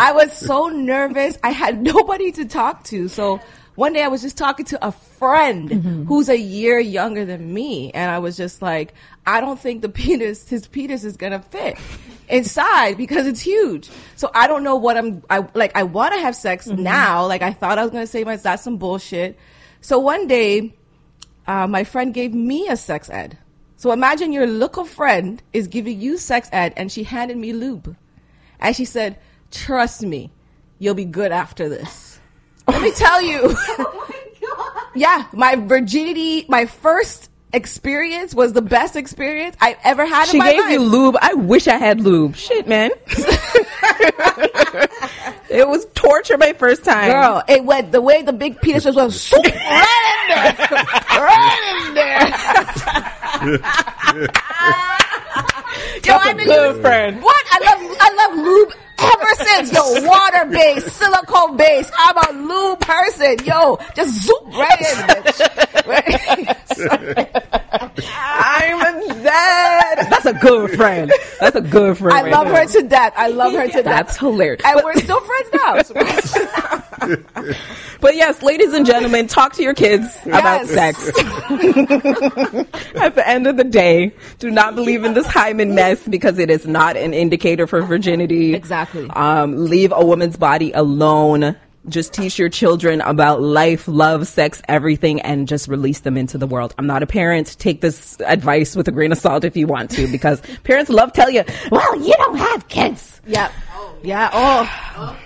I was so nervous. I had *laughs* nobody to talk to. So one day I was just talking to a friend mm-hmm. who's a year younger than me. And I was just like, I don't think the *laughs* penis, his penis is going to fit inside because it's huge. So I don't know what I'm, I like, I want to have sex mm-hmm. now. Like I thought I was going to say my, that's some bullshit. So one day, uh, my friend gave me a sex ed. So imagine your local friend is giving you sex ed and she handed me lube. And she said, trust me, you'll be good after this. Let me tell you. *laughs* Yeah, my virginity, my first experience was the best experience I've ever had She in my life. She gave life. you lube. I wish I had lube. Shit, man. *laughs* it was torture my first time. Girl, it went the way the big penis was, was swoop, right in there, right in there. *laughs* Yo, That's I've a been good using- friend. What? I love I love lube ever since. Yo, water based, silicone based. I'm a lube person. Yo, just zoop right in, bitch. *laughs* I'm a dead. That's a good friend. That's a good friend. I right love there. her to death. I love her to death. That's hilarious. And we're still friends now. So- *laughs* *laughs* But yes, ladies and gentlemen, talk to your kids about sex. At the end of the day, do not believe in this hymen mess because it is not an indicator for virginity. Exactly. Um, leave a woman's body alone. Just teach your children about life, love, sex, everything, and just release them into the world. I'm not a parent. Take this advice with a grain of salt if you want to, because *laughs* parents love tell you, well, you don't have kids. yep Yeah. Yeah. Oh.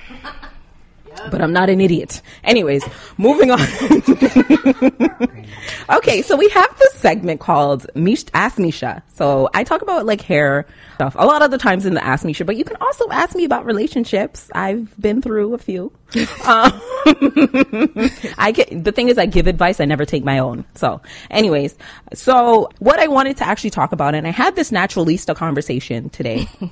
But I'm not an idiot. Anyways, moving on. *laughs* okay, so we have this segment called Mish- Ask Misha. So I talk about like hair stuff a lot of the times in the Ask Misha, but you can also ask me about relationships. I've been through a few. *laughs* um, I get, the thing is I give advice, I never take my own. So anyways, so what I wanted to actually talk about, and I had this naturalista conversation today. *laughs*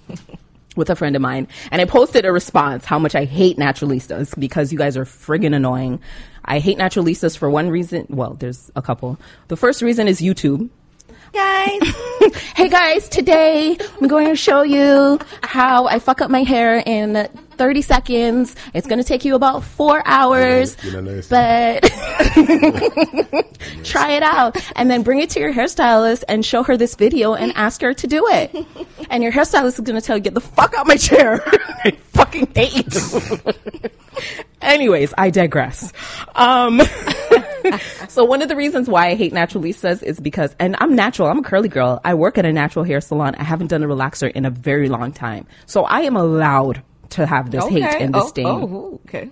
with a friend of mine and I posted a response how much I hate naturalistas because you guys are friggin' annoying. I hate naturalistas for one reason. Well, there's a couple. The first reason is YouTube. Guys, *laughs* Hey guys, today I'm going to show you how I fuck up my hair in 30 seconds. It's going to take you about four hours, You know, nice. but *laughs* try it out and then bring it to your hairstylist and show her this video and ask her to do it. And your hairstylist is going to tell you, get the fuck out of my chair. *laughs* I fucking hate you. Anyways, I digress. Um, *laughs* so one of the reasons why I hate naturalistas is because, and I'm natural, I'm a curly girl. I work at a natural hair salon. I haven't done a relaxer in a very long time. So I am allowed to have this hate and oh, disdain. Oh, okay.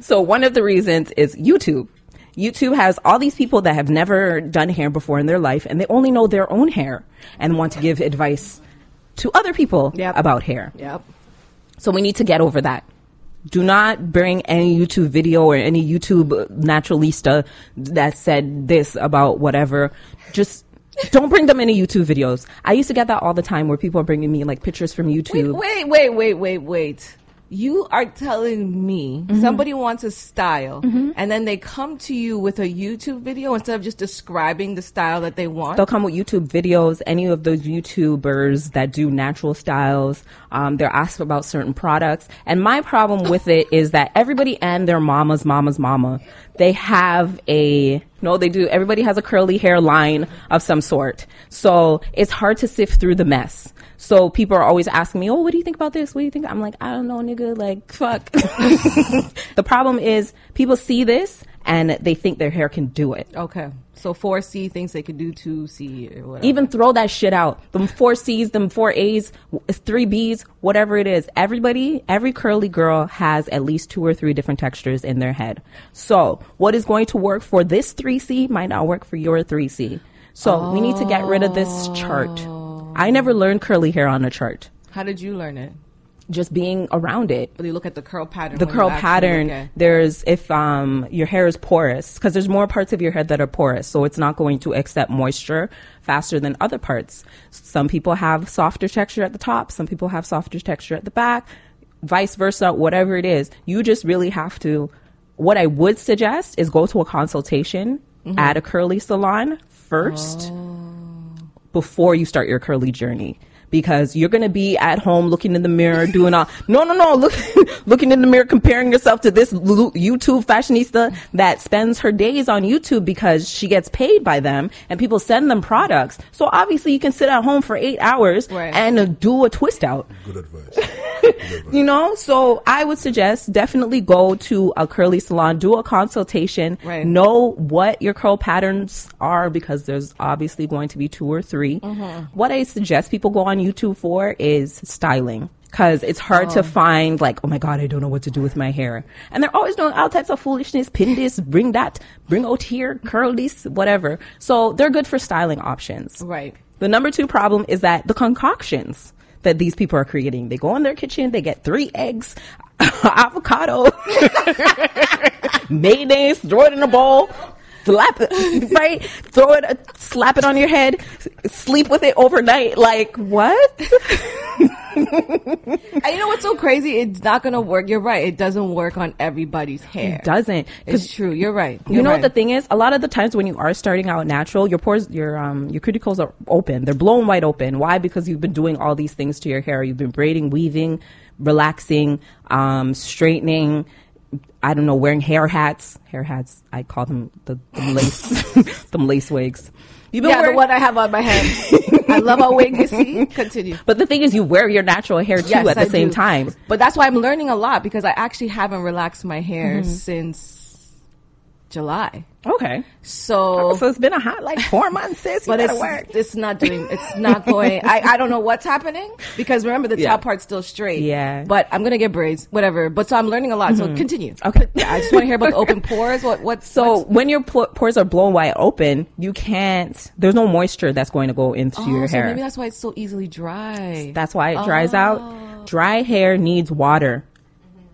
So one of the reasons is YouTube. YouTube has all these people that have never done hair before in their life and they only know their own hair and want to give advice to other people Yep. about hair. Yep. So we need to get over that. Do not bring any YouTube video or any YouTube naturalista that said this about whatever. Just don't bring them any YouTube videos. I used to get that all the time where people are bringing me like pictures from YouTube. Wait, wait, wait, wait, wait. You are telling me Mm-hmm. somebody wants a style and then they come to you with a YouTube video instead of just describing the style that they want? They'll come with YouTube videos. Any of those YouTubers that do natural styles, um, they're asked about certain products. And my problem with it is that everybody and their mama's mama's mama, they have a no, they do. Everybody has a curly hair line of some sort. So it's hard to sift through the mess. So people are always asking me, "Oh, what do you think about this? What do you think?" I'm like, "I don't know, nigga. Like, fuck." *laughs* the problem is people see this and they think their hair can do it. Okay. So 4C thinks they could do 2C or whatever. Even throw that shit out. Them four C's, them four A's, w- three B's, whatever it is. Everybody, every curly girl has at least two or three different textures in their head. So what is going to work for this 3C might not work for your 3C. So we need to get rid of this chart. Oh. I never learned curly hair on a chart. How did you learn it? Just being around it But you look at the curl pattern. the curl pattern there's if um your hair is porous because there's more parts of your head that are porous so it's not going to accept moisture faster than other parts some people have softer texture at the top some people have softer texture at the back vice versa whatever it is you just really have to what i would suggest is go to a consultation at a curly salon first before you start your curly journey because you're going to be at home looking in the mirror doing all no no no look *laughs* looking in the mirror comparing yourself to this YouTube fashionista that spends her days on YouTube because she gets paid by them and people send them products so obviously you can sit at home for 8 hours Right. and uh, do a twist out Good advice. *laughs* *laughs* You know? So i would suggest definitely go to a curly salon do a consultation Right. know what your curl patterns are because there's obviously going to be two or 3 mm-hmm. what i suggest people go on youtube for is styling because it's hard to oh. find like oh my god i don't know what to do with my hair. And they're always doing all types of foolishness pin this bring that bring out here curl this whatever. So they're good for styling options. Right. the number two problem is that the concoctions that these people are creating. They go in their kitchen, they get three eggs, *laughs* avocado, *laughs* mayonnaise, throw it in a bowl, slap it, *laughs* right? Throw it, slap it on your head, sleep with it overnight. Like, what? *laughs* And you know what's so crazy? It's not going to work. You're right. It doesn't work on everybody's hair. It doesn't. It's true. You're right. You You're know right. what the thing is? A lot of the times when you are starting out natural, your pores, your um, your cuticles are open. They're blown wide open. Why? Because you've been doing all these things to your hair. You've been braiding, weaving, relaxing, um, straightening. I don't know, wearing hair hats. Hair hats. I call them the, the lace, *laughs* *laughs* them lace wigs. You've been Yeah, the one I have on my head. I love how wig you see. *laughs* Continue. But the thing is, you wear your natural hair too Yes, at the I same do. time. But that's why I'm learning a lot because I actually haven't relaxed my hair Mm-hmm. since July. Okay. So, So it's been a hot like four months, but it's, work. it's not doing, it's not going, I, I don't know what's happening because remember the Yeah. top part's still straight. Yeah. Mm-hmm. But I'm going to get braids, whatever. But so I'm learning a lot. So continue. Okay. Yeah, *laughs* I just want to hear about the open pores. What, what, So what's- when your pores are blown wide open, you can't. There's no moisture that's going to go into oh, your so hair. maybe that's why it's so easily dry. That's why it dries Oh. out. Dry hair needs water.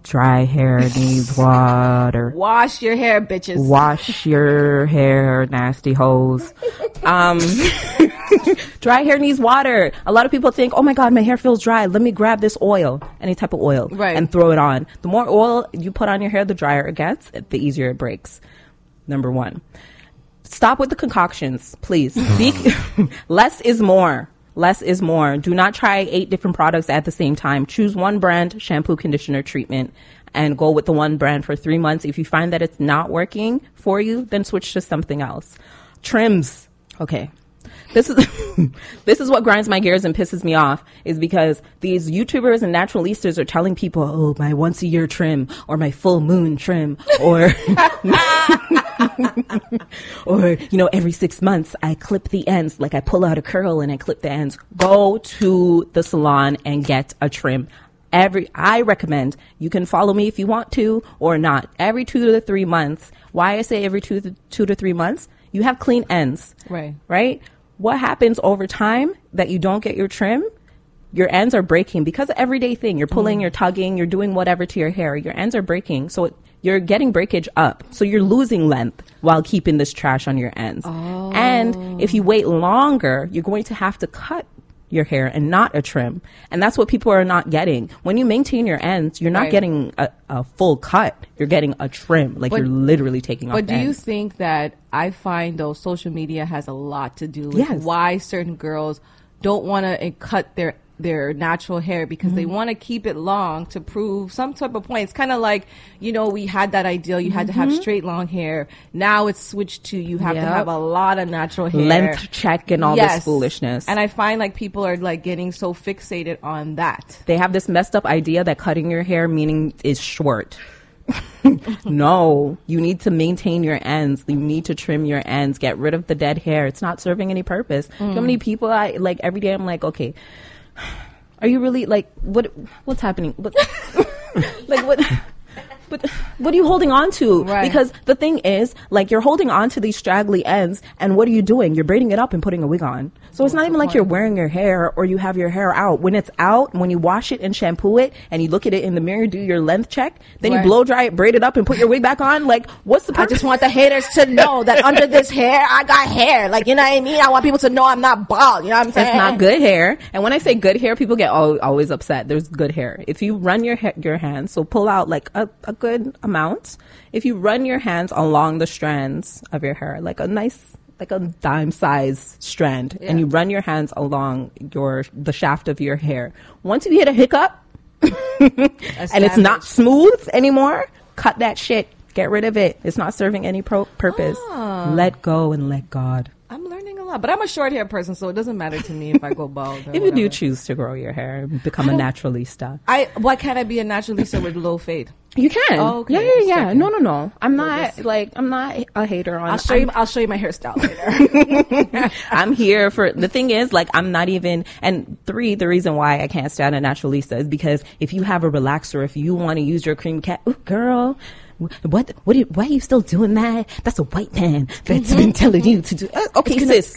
Dry hair needs water. Wash your hair, bitches. Wash your hair, nasty hoes. Um, *laughs* dry hair needs water. A lot of people think, oh my God, my hair feels dry. Let me grab this oil, any type of oil, Right. and throw it on. The more oil you put on your hair, the drier it gets, the easier it breaks. Number one. Stop with the concoctions, please. Be, *laughs* *laughs* less is more. Less is more. Do not try eight different products at the same time. Choose one brand, shampoo, conditioner, treatment, and go with the one brand for three months. If you find that it's not working for you, then switch to something else. Trims. Okay. This is *laughs* this is what grinds my gears and pisses me off is because these YouTubers and naturalistas are telling people, "Oh, my once a year trim or my full moon trim or *laughs* or you know every six months i clip the ends like i pull out a curl and i clip the ends. Go to the salon and get a trim. Every i recommend you can follow me if you want to or not. Every two to three months why i say every two to, two to three months? You have clean ends. Right. right what happens over time that you don't get your trim your ends are breaking because of everyday thing. You're pulling, mm. you're tugging, you're doing whatever to your hair. Your ends are breaking. So it, you're getting breakage up. So you're losing length while keeping this trash on your ends. And if you oh. wait longer, you're going to have to cut your hair and not a trim. And that's what people are not getting. When you maintain your ends, you're not Right. getting a, a full cut. You're getting a trim. Like But- you're literally taking off But do you think that I find though social media has a lot to do with Yes. why certain girls don't want to eh, cut their their natural hair because they Mm-hmm. want to keep it long to prove some type of point. It's kind of like, you know, we had that ideal you had to have straight long hair. Now it's switched to you have to Mm-hmm. Have a lot of natural hair. Length check and all this foolishness. And I find like people are like getting so fixated on that. They have this messed up idea that cutting your hair meaning is short. *laughs* no, you need to maintain your ends. You need to trim your ends. Get rid of the dead hair. It's not serving any purpose. How many people, I like every day. I'm like, okay, are you really like what? What's happening? What, *laughs* like what? But what are you holding on to? Right. Because the thing is, like, you're holding on to these straggly ends, and what are you doing? You're braiding it up and putting a wig on. So it's not even like you're wearing your hair or you have your hair out. When it's out, when you wash it and shampoo it, and you look at it in the mirror, do your length check, then Right. you blow dry it, braid it up, and put your wig back on. Like, what's the I just want the haters to know that under this hair, I got hair. Like, you know what I mean? I want people to know I'm not bald. You know what I'm saying? It's not good hair. And when I say good hair, people get al- always upset. There's good hair. If you run your ha- your hands, so pull out like a, a good amount. If you run your hands along the strands of your hair, like a nice, like a dime size strand, and you run your hands along your the shaft of your hair. Once you hit a hiccup, *laughs* and it's not smooth anymore, cut that shit. Get rid of it. It's not serving any pro- purpose. Ah. Let go and let God. I'm learning a lot, but I'm a short hair person, so it doesn't matter to me if I go *laughs* bald. If you do choose to grow your hair and become a naturalista, I why can't I be a naturalista with low fade? You can. Oh, okay. Yeah, yeah, yeah. No, no, no. I'm not like I'm not a hater on. I'll show you. I'm, I'll show you my hairstyle later. *laughs* *laughs* I'm here for the thing is like I'm not even and three the reason why I can't stand a naturalista is because if you have a relaxer if you want to use your cream cat ooh, girl what what do you, why are you still doing that that's a white man that's been telling you to do uh, okay sis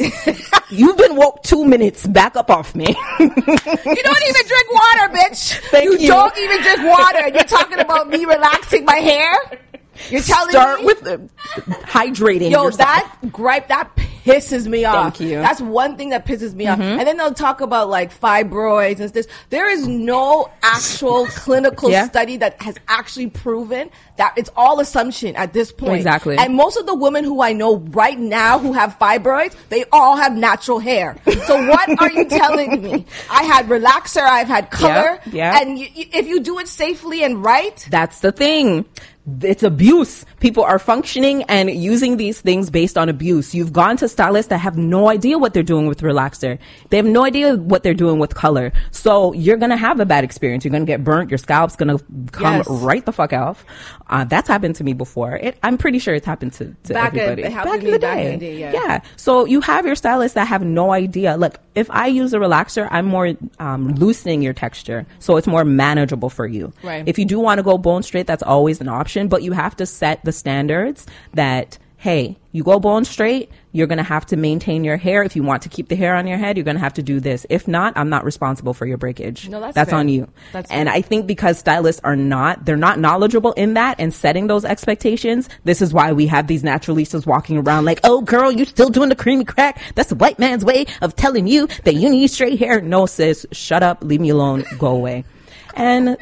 *laughs* you've been woke two minutes back up off me *laughs* you don't even drink water, bitch. Thank you, you. don't even drink water. You're talking about me relaxing my hair. You're telling start me. with uh, hydrating Yo, yourself. that gripe that pisses me off. you. Mm-hmm. That's one thing that pisses me off. And then they'll talk about like fibroids and this. There is no actual *laughs* clinical Yeah. study that has actually proven that it's all assumption at this point. Exactly. And most of the women who I know right now who have fibroids, they all have natural hair. So what *laughs* are you telling me? I had relaxer, I've had color, Yeah, yeah. and you, you- if you do it safely and right, That's the thing. It's abuse. People are functioning and using these things based on abuse. You've gone to stylists that have no idea what they're doing with relaxer. They have no idea what they're doing with color. So you're going to have a bad experience. You're going to get burnt. Your scalp's going to come Yes. right the fuck off. Uh, that's happened to me before. It, I'm pretty sure it's happened to, to Back in- everybody. it happened to me back in the day, yeah. yeah. So you have your stylists that have no idea. Look, if I use a relaxer, I'm more um, loosening your texture, so it's more manageable for you. Right. If you do want to go bone straight, that's always an option, but you have to set the standards that hey, you go bone straight, you're going to have to maintain your hair. If you want to keep the hair on your head, you're going to have to do this. If not, I'm not responsible for your breakage. No, that's that's fair. on you. That's and fair. I think because stylists are not, they're not knowledgeable in that and setting those expectations. This is why we have these naturalistas walking around like, oh girl, you still doing the creamy crack. That's the white man's way of telling you that you need straight hair. No sis, shut up, leave me alone, go away. And,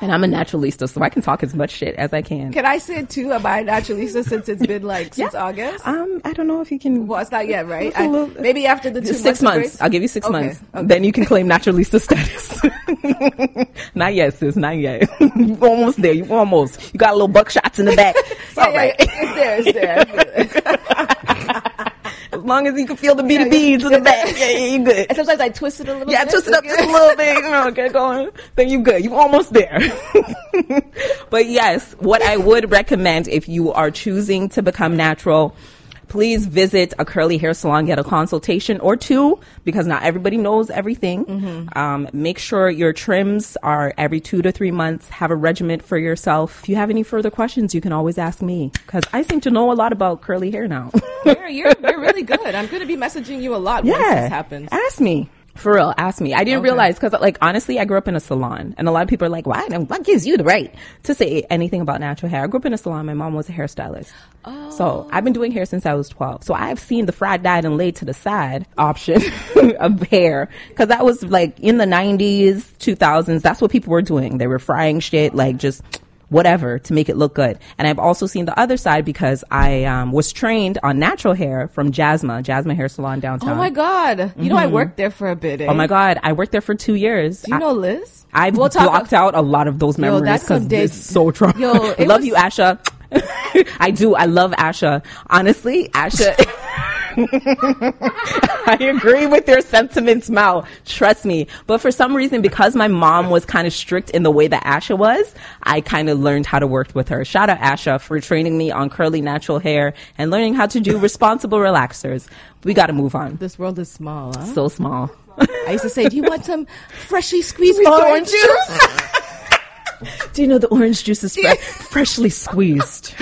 and I'm a naturalista, so I can talk as much shit as I can. Can I say too about naturalista since it's been like *laughs* since Yeah. August? Um, I don't know if you can. well, it's not yet, right? I- little- maybe after the two six months. months. I'll give you six Okay, months. okay. Then you can claim naturalista *laughs* status. *laughs* not yet, sis. Not yet. you almost there. You almost. You got a little buckshots in the back. It's Yeah, all yeah, it's there. It's there. I feel it. As long as you can feel the beady beads in the back. *laughs* Yeah, yeah, you good. And sometimes I twist it a little Yeah, bit. twist it up just a little bit. You know, get going. Then you good. You almost there. *laughs* but yes, what I would recommend if you are choosing to become natural, please visit a curly hair salon, get a consultation or two, because not everybody knows everything. Um, make sure your trims are every two to three months. Have a regimen for yourself. If you have any further questions, you can always ask me, because I seem to know a lot about curly hair now. *laughs* You're, you're, you're really good. I'm going to be messaging you a lot once this happens. ask me. For real, ask me. I didn't Okay. realize because, like, honestly, I grew up in a salon, and a lot of people are like, "Why? What gives you the right to say anything about natural hair?" I grew up in a salon. My mom was a hairstylist, so oh. I've been doing hair since I was twelve. So I've seen the fried, dyed, and laid to the side option *laughs* of hair because that was like in the nineties, two thousands. That's what people were doing. They were frying shit, like just whatever to make it look good. And I've also seen the other side because I um, was trained on natural hair from Jasma, Jasma Hair Salon downtown. Oh my God. You know, I worked there for a bit. Eh? Oh my god, I worked there for two years. Do you know Liz? I, have We'll blocked out a lot of those memories that's because it's so trauma. Yo, *laughs* I it love was- you, Asha. *laughs* I do. I love Asha. Honestly, Asha. *laughs* *laughs* I agree with your sentiments, Mel. Trust me. But for some reason, because my mom was kind of strict in the way that Asha was, I kind of learned how to work with her. Shout out Asha for training me on curly natural hair and learning how to do responsible relaxers. We got to move on. This world is small, huh? So small. I used to say, do you want some freshly squeezed Squeezed orange juice? *laughs* *laughs* Do you know the orange juice is fre- *laughs* freshly squeezed? *laughs*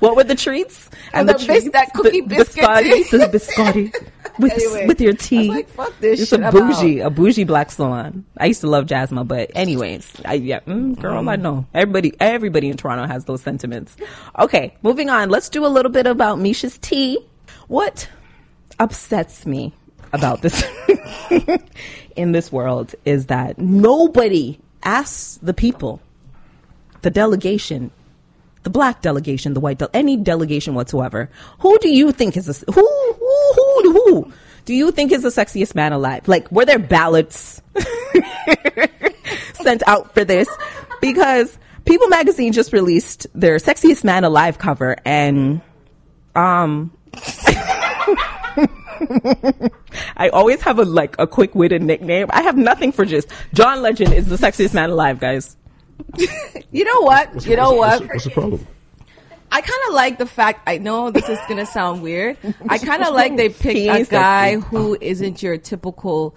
what were the treats? And the bis- that cookie biscuit biscotti, the biscotti with, Anyway, with your I was tea. like, fuck this it's shit, a bougie, a bougie black salon. I used to love Jasmine, but anyways, I, yeah, mm, girl, I know everybody, everybody in Toronto has those sentiments. Okay, moving on. Let's do a little bit about Misha's tea. What upsets me about this in this world is that nobody asks the people, the delegation, the black delegation, the white, de- any delegation whatsoever, who do you think is the, who, who, who, who do you think is the sexiest man alive? Like, were there ballots *laughs* sent out for this? Because People Magazine just released their sexiest man alive cover and, um, *laughs* *laughs* I always have a like a quick witted nickname. I have nothing for just John Legend is the sexiest man alive, guys. *laughs* You know what? You know what's, what? What's, the problem? I kind of like the fact. I know this is gonna sound weird. I kind of like they picked He a is guy sexy. who isn't your typical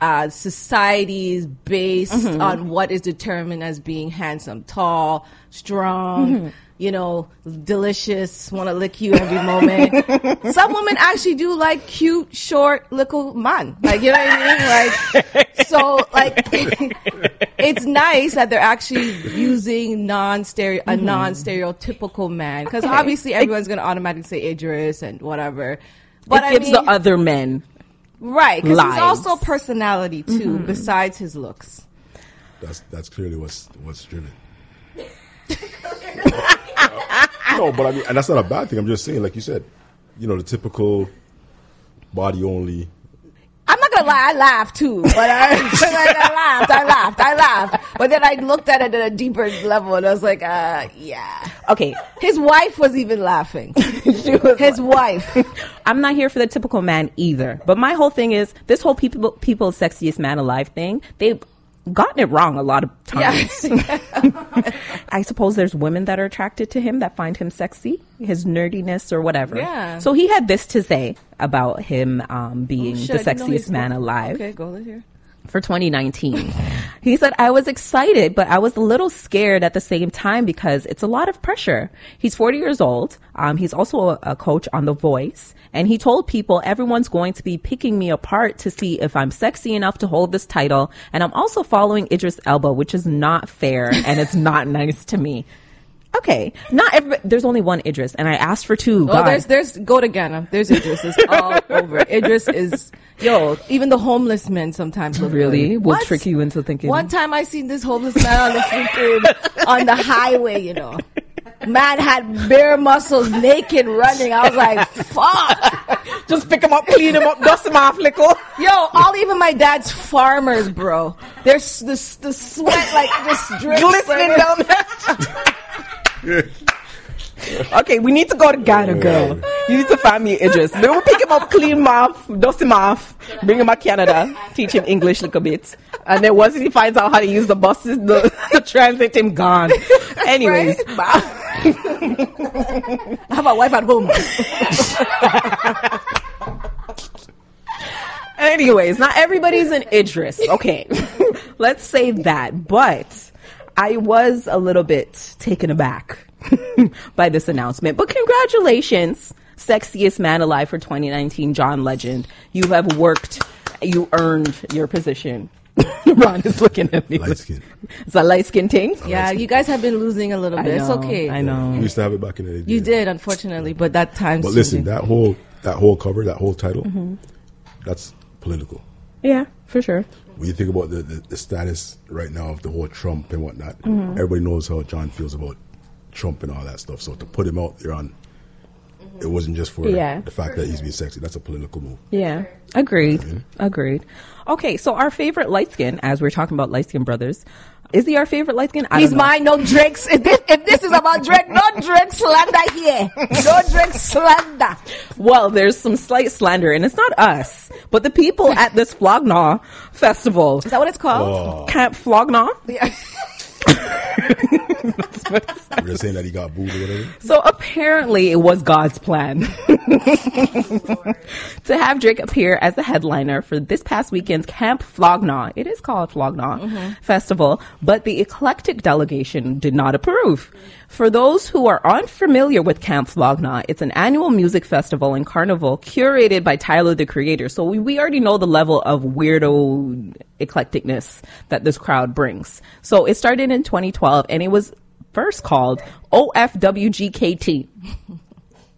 uh, societies based Mm-hmm. on what is determined as being handsome, tall, strong. Mm-hmm. You know, delicious, want to lick you every moment. *laughs* Some women actually do like cute, short, little man. Like, you know what I mean? Like, so, like, *laughs* it's nice that they're actually using non-stereo a mm-hmm. non-stereotypical man because obviously everyone's gonna automatically say Idris and whatever. But it I gives mean, the other men. right because he's lives. also personality too, mm-hmm. besides his looks. That's that's clearly what's what's driven. No, but I mean, and that's not a bad thing. I'm just saying, like you said, you know, the typical body only. I'm not gonna lie, I laughed too. But I, *laughs* like, I laughed, I laughed, I laughed. But then I looked at it at a deeper level, and I was like, uh, yeah. Okay, His wife was even laughing. *laughs* His wife. *laughs* I'm not here for the typical man either. But my whole thing is this whole people people's sexiest man alive thing. They've gotten it wrong a lot of *laughs* times. *laughs* I suppose there's women that are attracted to him that find him sexy, his nerdiness or whatever. Yeah. So he had this to say about him um, being Shit, the sexiest man alive Okay, go hear. For 2019. he said, I was excited, but I was a little scared at the same time because it's a lot of pressure. He's 40 years old. Um, he's also a, a coach on The Voice. And he told people everyone's going to be picking me apart to see if I'm sexy enough to hold this title. And I'm also following Idris Elba, which is not fair and it's not *laughs* nice to me. Okay, not every, there's only one Idris, and I asked for two. Oh, God. there's there's go to Ghana. There's Idris. It's all *laughs* over. Idris is yo. Even the homeless men sometimes really good. will What? trick you into thinking. One time I seen this homeless man on the freaking on the highway. You know, man had bare muscles, naked, running. I was like, fuck. Just pick him up, clean him up, dust him off, lickle. Yo, all even my dad's farmers, bro. There's the the sweat like just drips. glistening down there. *laughs* *laughs* okay, we need to go to Ghana, girl. You need to find me Idris. Then we'll pick him up, clean him off, dust him off, bring him to Canada, teach him English like a little bit. And then once he finds out how to use the buses, the, *laughs* the transit, him gone. *laughs* Anyways, I have a wife at home. Anyways, not everybody's an Idris. Okay. Let's say that. But I was a little bit taken aback *laughs* by this announcement. But congratulations, sexiest man alive for 2019, John Legend. You have worked, you earned your position. *laughs* Ron is looking at me. Light skin. It's a light skin thing. Yeah, you guys have been losing a little I bit. It's okay. I know. We used to have it back in the day. You did, unfortunately, but that time. But listen, that whole that whole cover, that whole title, Mm-hmm. that's political. Yeah, for sure. When you think about the, the, the status right now of the whole Trump and whatnot, Mm-hmm. everybody knows how John feels about Trump and all that stuff. So to put him out there on, it wasn't just for Yeah. the fact that he's being sexy. That's a political move. Yeah, agreed. Agreed. Okay, so our favorite light skin, as we're talking about light skin brothers, is he our favorite light skin? I He's don't mine, no Drake's. If this, if this is about Drake, no Drake slander here. No Drake slander. Well, there's some slight slander, and it's not us, but the people at this Flog Gnaw festival. Is that what it's called? Camp Flog Gnaw. *laughs* *laughs* They're saying that he got booed or whatever. So apparently, it was God's plan *laughs* to have Drake appear as the headliner for this past weekend's Camp Flog Gnaw. It is called Flog Gnaw mm-hmm. Festival, but the eclectic delegation did not approve. For those who are unfamiliar with Camp Flog Gnaw, it's an annual music festival and carnival curated by Tyler the Creator. So we, we already know the level of weirdo eclecticness that this crowd brings. So it started in 2012 and it was first called OFWGKT. *laughs*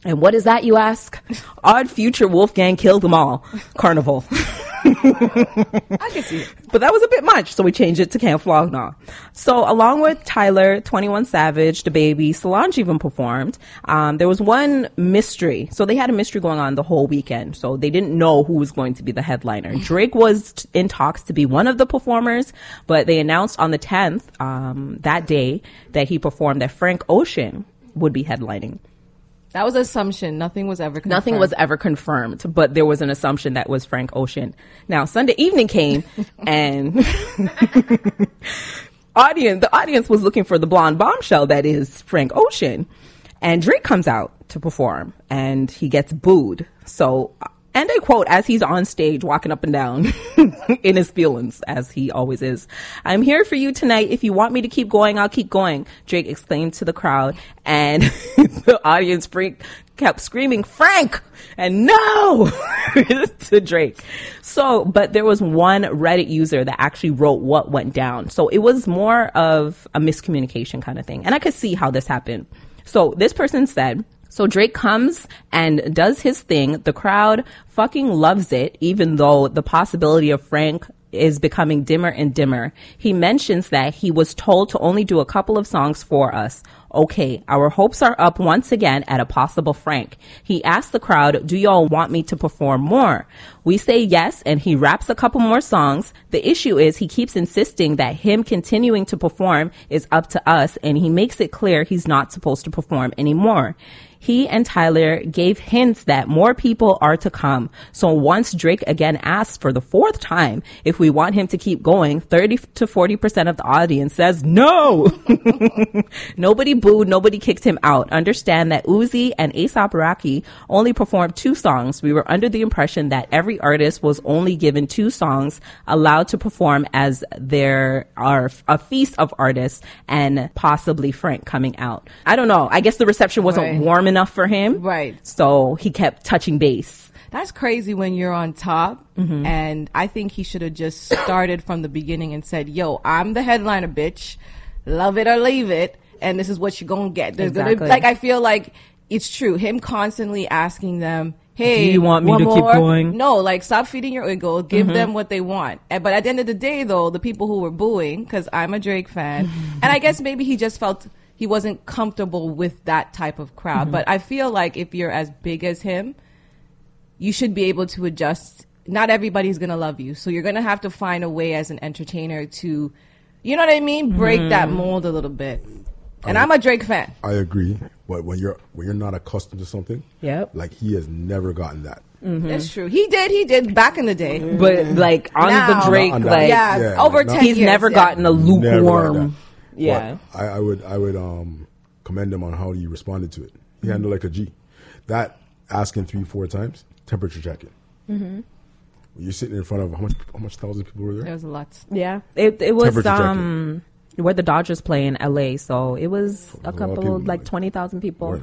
And what is that, you ask? Odd Future Wolfgang Killed Them All Carnival. *laughs* *laughs* I can see it. But that was a bit much, so we changed it to Camp Flog Gnaw. So along with Tyler, 21 Savage, DaBaby, Solange even performed. Um, there was one mystery. So they had a mystery going on the whole weekend. So they didn't know who was going to be the headliner. Drake was t- in talks to be one of the performers, but they announced on the 10th, um, that day that he performed that Frank Ocean would be headlining. That was assumption. Nothing was ever confirmed. Nothing was ever confirmed, but there was an assumption that was Frank Ocean. Now Sunday evening came *laughs* and *laughs* audience the audience was looking for the blonde bombshell that is Frank Ocean. And Drake comes out to perform and he gets booed. So and I quote as he's on stage walking up and down *laughs* in his feelings as he always is. I'm here for you tonight. If you want me to keep going, I'll keep going. Drake exclaimed to the crowd and *laughs* the audience kept screaming Frank and no *laughs* to Drake. So, but there was one Reddit user that actually wrote what went down. So it was more of a miscommunication kind of thing. And I could see how this happened. So this person said, so Drake comes and does his thing. The crowd fucking loves it, even though the possibility of Frank is becoming dimmer and dimmer. He mentions that he was told to only do a couple of songs for us. Okay, our hopes are up once again at a possible Frank. He asks the crowd, do y'all want me to perform more? We say yes, and he raps a couple more songs. The issue is he keeps insisting that him continuing to perform is up to us, and he makes it clear he's not supposed to perform anymore. He and Tyler gave hints that more people are to come. So once Drake again asks for the fourth time if we want him to keep going, 30 to 40% of the audience says no. *laughs* nobody booed, nobody kicked him out. Understand that Uzi and ASAP Rocky only performed two songs. We were under the impression that every artist was only given two songs allowed to perform as there are a feast of artists and possibly Frank coming out. I don't know. I guess the reception wasn't Right. warm enough for him. Right. So he kept touching base. That's crazy when you're on top. Mm-hmm. And I think he should have just started from the beginning and said, yo, I'm the headliner, bitch. Love it or leave it. And this is what you're going to get. There's Exactly. gonna, like, I feel like it's true. Him constantly asking them, hey, Do you want me to keep more? going? Mm-hmm. No, like, stop feeding your ego. Give them what they want. And, but at the end of the day, though, the people who were booing, because I'm a Drake fan, *laughs* and I guess maybe he just felt he wasn't comfortable with that type of crowd. Mm-hmm. But I feel like if you're as big as him, you should be able to adjust. Not everybody's gonna love you, so you're gonna have to find a way as an entertainer to, you know what I mean, break Mm-hmm. that mold a little bit. And I'm a Drake fan. I agree, but when you're when you're not accustomed to something, Yep. like he has never gotten that. Mm-hmm. That's true. He did. He did back in the day. But like on Now- the Drake, on that. like Yeah, Yeah, over not- ten. he's years, never yeah. gotten a Never lukewarm. That. Yeah. But I, I would I would um commend him on how he responded to it. He handled like a G. That asking three four times temperature checking. Mm-hmm. You're sitting in front of how much how much thousand people were There there? was a lot. Yeah. It it was Temperature checking. um where the Dodgers play in LA, so it was a lot of couple people, like like, twenty thousand people.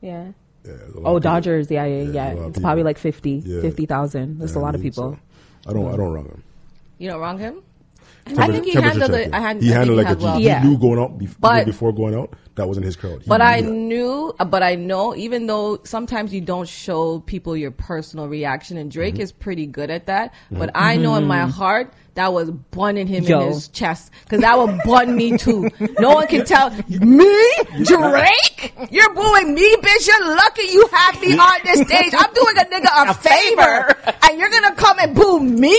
Yeah. Yeah, there's a lot Oh. Dodgers, yeah, yeah, Yeah, yeah. there's a It's probably like 50, Yeah. 50,000. That's Yeah, a lot I of people. so I don't I don't wrong him. You don't wrong him. I think he temperature handled it. checking. I had, he I handled it like a had G. well. Yeah. He knew going out bef- But- before going out that wasn't his crowd. He But knew I that. knew, uh, but I know, even though sometimes you don't show people your personal reaction, and Drake Mm-hmm. is pretty good at that. But I know in my heart that was bunning him Yo. in his chest because that would bun me too. No one can tell me, Drake. You're booing me, bitch. You're lucky you have me on this stage. I'm doing a nigga a, favor, and you're gonna come and boo me.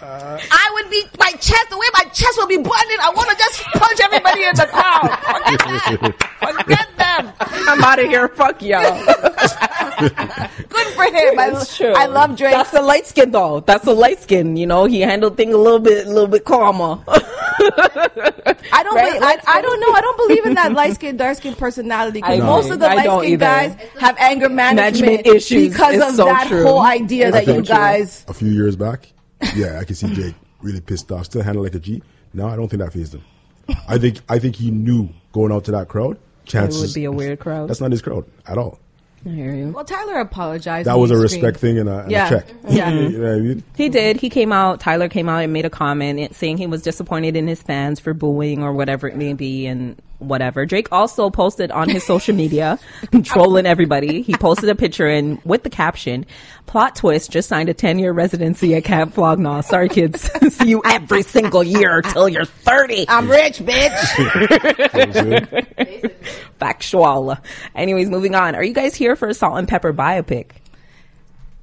I would be my chest the way my chest would be buttoned. I want to just punch everybody in the crowd. Forget that. *laughs* Forget them. I'm out of here. Fuck y'all. *laughs* Good for him. I, true. I love Drake. That's the light skin though. That's the light skin. You know, he handled things a little bit, a little bit calmer. *laughs* I don't. Right? be- I, I don't know. I don't believe in that light *laughs* skin, dark skin personality. Because most of the light skin either. guys have anger management, Management issues. because It's of so that true. whole idea It's that so you true. guys. a few years back, yeah, I can see Jake really pissed off, still handled like a G. No, I don't think that phased him. I think I think he knew going out to that crowd, chances would be a weird crowd. That's not his crowd at all. I hear you. Well, Tyler apologized. That was a screamed. respect thing and a, and Yeah. a check. Yeah. *laughs* you know I mean? He did. He came out. Tyler came out and made a comment saying he was disappointed in his fans for booing or whatever it may be and whatever. Drake also posted on his social media, *laughs* trolling everybody. He posted a picture and with the caption, plot twist, just signed a 10 year residency at Camp Flog Gnaw. Sorry kids. *laughs* See you every single year till you're 30. I'm rich, bitch. You know what I'm saying? Factual. Anyways, moving on. Are you guys here for a Salt-N-Pepa biopic?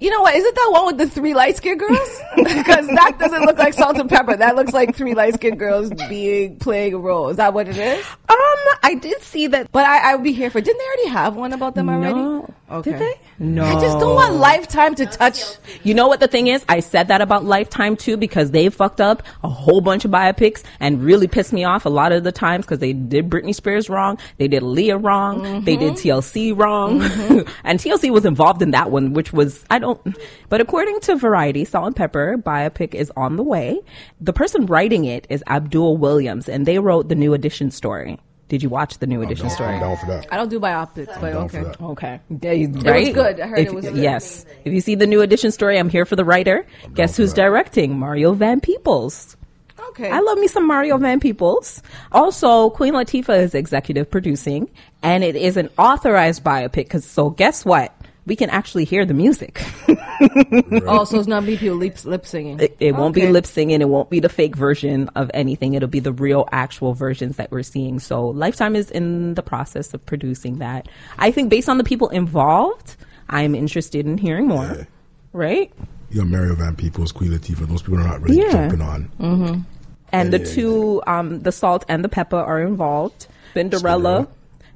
You know what? Is it that one with the three light skinned girls? *laughs* Because that doesn't look like Salt-N-Pepa. That looks like three light skinned girls being playing a role. Is that what it is? Um, I did see that. But I, I would be here for. Didn't they already have one about them already? No. Okay. Did they? No. I just don't want Lifetime to touch. You know what the thing is? I said that about Lifetime too because they fucked up a whole bunch of biopics and really pissed me off a lot of the times because they did Britney Spears wrong, they did Aaliyah wrong, mm-hmm. they did TLC wrong, mm-hmm. *laughs* and TLC was involved in that one, which was I don't. But according to Variety, Salt-N-Pepa biopic is on the way. The person writing it is Abdul Williams, and they wrote the New Edition story. Did you watch the New I'm Edition down, story? I'm down for that. I don't do biopics, but down for okay. that. Okay. Right? good. I heard If- it was good. Yes. If you see the new edition story, I'm here for the writer. Guess who's that. directing? Mario Van Peebles. Okay. I love me some Mario Van Peebles. Also, Queen Latifah is executive producing, and it is an authorized biopic. Cause so guess what? We can actually hear the music. Oh, so it's not be people lip, lip singing. It, it won't be lip singing. It won't be the fake version of anything. It'll be the real, actual versions that we're seeing. So Lifetime is in the process of producing that. I think based on the people involved, I'm interested in hearing more. Yeah. Right? You got Mario Van Peebles, Queen Latifah. Those people are not really Yeah. jumping on. And the Yeah, yeah, two, um, the salt and the Pepa are involved. Spinderella, Spinderella.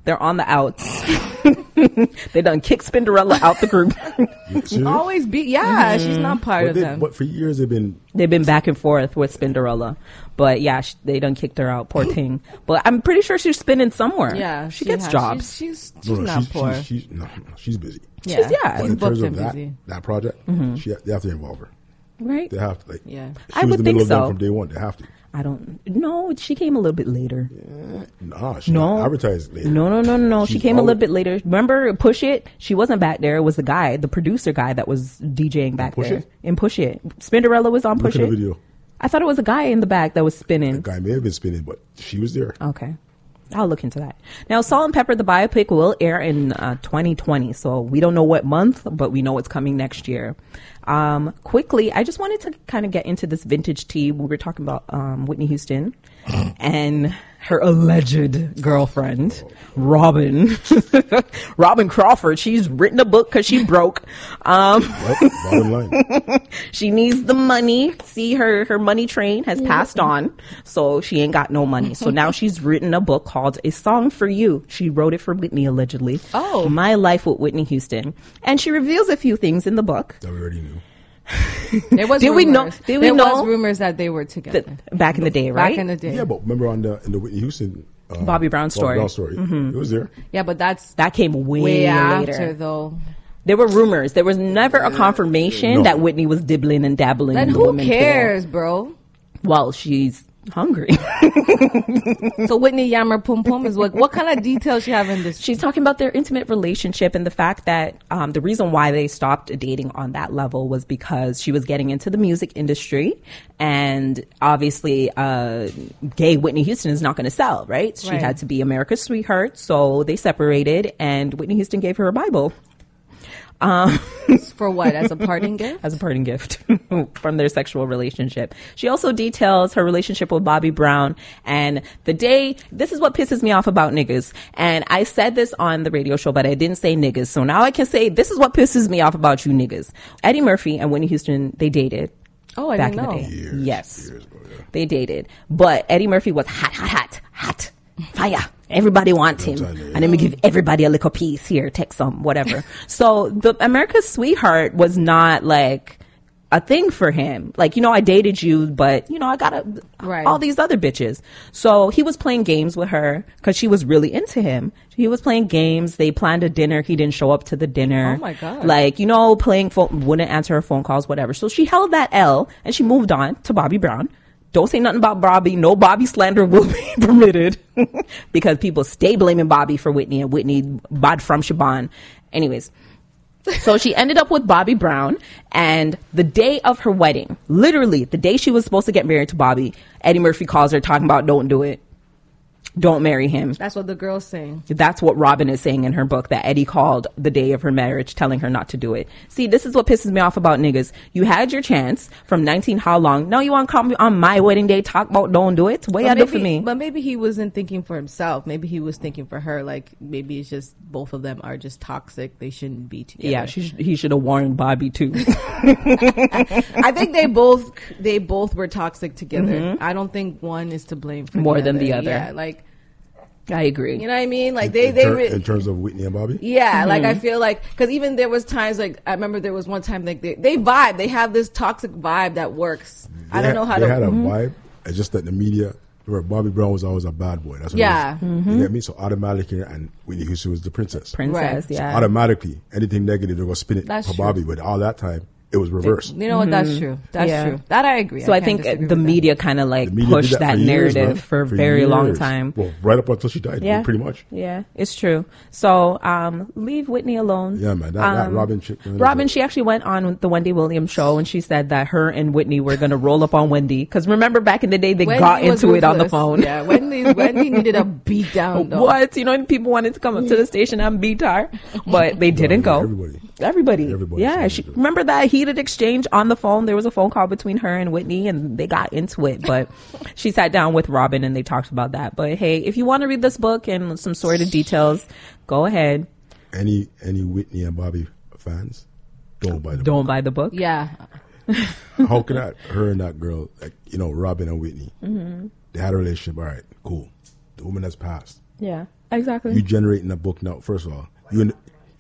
They're on the outs. *laughs* they done kick Spinderella out the group. *laughs* Seriously? Always be, yeah, she's not part But, of they, them. but for years they've been They've been back and forth with Spinderella, but yeah, sh- they done kicked her out. Poor *gasps* thing. But I'm pretty sure she's spinning somewhere. yeah, she, gets has- jobs. She's, she's, she's no, no, not she's, poor. she's, she's, no, no, she's busy. yeah, she's- yeah. But in terms of that, busy. that project, mm-hmm. she, they have to involve her. right? They have to. Like, Yeah. She I was would the think middle of them so. from day one. They have to. I don't. No, she came a little bit later. Nah, she No. advertised later. No, no, no, no, no. She came a little bit later. Remember Push It? She wasn't back there. It was the guy, the producer guy that was DJing back Push there. It? In Push It. Spinderella was on Look Push It. video. I thought it was a guy in the back that was spinning. The guy may have been spinning, but she was there. Okay. I'll look into that. Now, Salt-N-Pepa, the biopic, will air in uh, 2020. So we don't know what month, but we know it's coming next year. Um, quickly, I just wanted to kind of get into this vintage tea. We were talking about um, Whitney Houston *clears throat* and her alleged girlfriend, Robin. *laughs* Robin Crawford. She's written a book because she broke. Um, Right? *laughs* She needs the money. See, her her money train has passed on, so she ain't got no money. So now *laughs* she's written a book called "A Song for You." She wrote it for Whitney allegedly. Oh. my life with Whitney Houston, and she reveals a few things in the book. That we already knew. *laughs* There was Did we know- rumors. did we there know- was rumors that they were together That, back in the day, right? back in the day. Yeah, but remember on the in the Whitney Houston uh, Bobby Brown story. Brown story. It was there. Yeah, but that's that came way, way later. after though. There were rumors. There was never a confirmation No. that Whitney was dibbling and dabbling. Then in the who women pool. cares, bro? Well, she's hungry. *laughs* So Whitney Yammer Pum Pum is what? What kind of details she have in this? She's talking about their intimate relationship and the fact that um, the reason why they stopped dating on that level was because she was getting into the music industry, and obviously, uh, gay Whitney Houston is not going to sell, right? She Right. had to be America's sweetheart, so they separated, and Whitney Houston gave her a Bible Um, *laughs* For what? As a parting gift? *laughs* as a parting gift *laughs* from their sexual relationship. She also details her relationship with Bobby Brown and the day, this is what pisses me off about niggas. And I said this on the radio show, but I didn't say niggas. So now I can say this is what pisses me off about you niggas. Eddie Murphy and Whitney Houston, they dated. Oh, I back didn't in know. the day. Years, yes. years ago, yeah. They dated. But Eddie Murphy was hot, hot, hot, hot. Fire. Everybody wants him. time, yeah. And let me give everybody a little piece here, take some, whatever. *laughs* so the America's Sweetheart was not like a thing for him. Like, you know, I dated you, but you know, I got a, Right. all these other bitches. So he was playing games with her because she was really into him. He was playing games. They planned a dinner. He didn't show up to the dinner. Oh, my God. Like, you know, playing phone, wouldn't answer her phone calls, whatever. So she held that L and she moved on to Bobby Brown. Don't say nothing about Bobby. No Bobby slander will *laughs* be permitted *laughs* because people stay blaming Bobby for Whitney and Whitney bad from Shaban. Anyways, so she ended up with Bobby Brown, and the day of her wedding, literally the day she was supposed to get married to Bobby, Eddie Murphy calls her talking about don't do it. Don't marry him. That's what the girl's saying. That's what Robin is saying in her book that Eddie called the day of her marriage, telling her not to do it. See, this is what pisses me off about niggas. You had your chance from 19 how long? Now you want to call me on my wedding day, talk about don't do it? What you But do for me? But maybe he wasn't thinking for himself. Maybe he was thinking for her. Like maybe it's just both of them are just toxic. They shouldn't be together. yeah, she, sh- he should have warned Bobby too. *laughs* I think they both they both were toxic together. I don't think one is to blame for Mm-hmm. More than the other. Yeah, like I agree. you know what I mean. Like they in, they ter- re- in terms of Whitney and Bobby. Yeah, like Mm-hmm. I feel like because even there was times like I remember there was one time like they, they vibe. They have this toxic vibe that works. I don't had- know how they to. had a Mm-hmm. vibe. It's just that the media, where Bobby Brown was always a bad boy. That's what Yeah. It was. You get me? So automatically, and Whitney Houston was the princess. Princess, Right. So yeah. automatically, anything negative, they're gonna spin it That's for true. Bobby. But all that time, it was reversed. You know what? That's true. That's Mm-hmm. Yeah. true. That I agree. so I, can't think disagree the with that. media kind of like The media did pushed that, for years, narrative man. for a very long years. time. Well, right up until she died, Yeah. pretty much. Yeah, it's true. So um, leave Whitney alone. Yeah, man. That, that Um, Robin chick. man, Robin, that's she actually went on the Wendy Williams show and she said that her and Whitney were going to roll up on Wendy. Because remember back in the day, they Wendy got was into it on the ruthless. phone. Yeah, Wendy Wendy needed a beat down. *laughs* Though. What? You know, people wanted to come up to the station and beat her, but they didn't go. Everybody. Everybody. Everybody yeah. She, it. remember that heated exchange on the phone? There was a phone call between her and Whitney and they got into it, but *laughs* she sat down with Robin and they talked about that. But hey, if you want to read this book and some sort of details, go ahead. Any any Whitney and Bobby fans, don't buy the Don't buy the book. Yeah, book. *laughs* How can that her and that girl, like you know, Robin and Whitney, Mm-hmm. they had a relationship. All right, cool. The woman has passed. Yeah. Exactly. You generating a book now. First of all, you and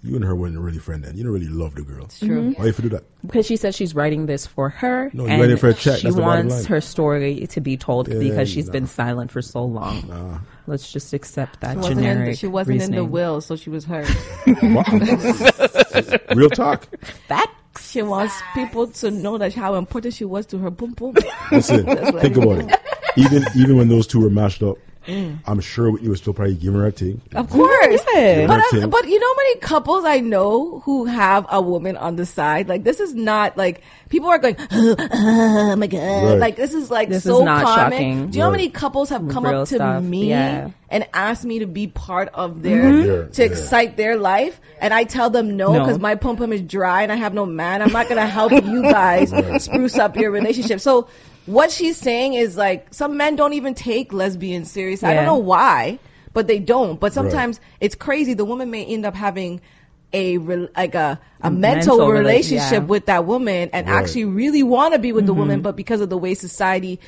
you and her weren't really friend then. You don't really love the girl. true. Why if you do that? because she says she's writing this for her No, you're and writing for a check. she That's wants her story to be told Yeah, because she's nah. been silent for so long. Let's just accept that She wasn't, in, generic. she wasn't in the will, so she was hurt. *laughs* Real talk. That she wants people to know that how important she was to her. Boom, boom. Listen, what think about it. Even even when those two were mashed up, I'm sure you was still probably giving her a thing. Of course. Yeah. But, That's uh, but you know how many couples I know who have a woman on the side? Like this is not like people are going, oh, my god. Right. Like this is like This so is not common. shocking. Do you know how many couples have come Real up to stuff, me yeah. and asked me to be part of their Yeah, to yeah. excite their life? And I tell them no No. because my pum pum is dry and I have no man. I'm not gonna help you guys *laughs* spruce up your relationship. So what she's saying is like some men don't even take lesbians serious. I don't know why, but they don't. But sometimes it's crazy. The woman may end up having a re- like a a, mental, mental relationship yeah. Mm-hmm. with that woman and Right. actually really want to be with the woman, but because of the way society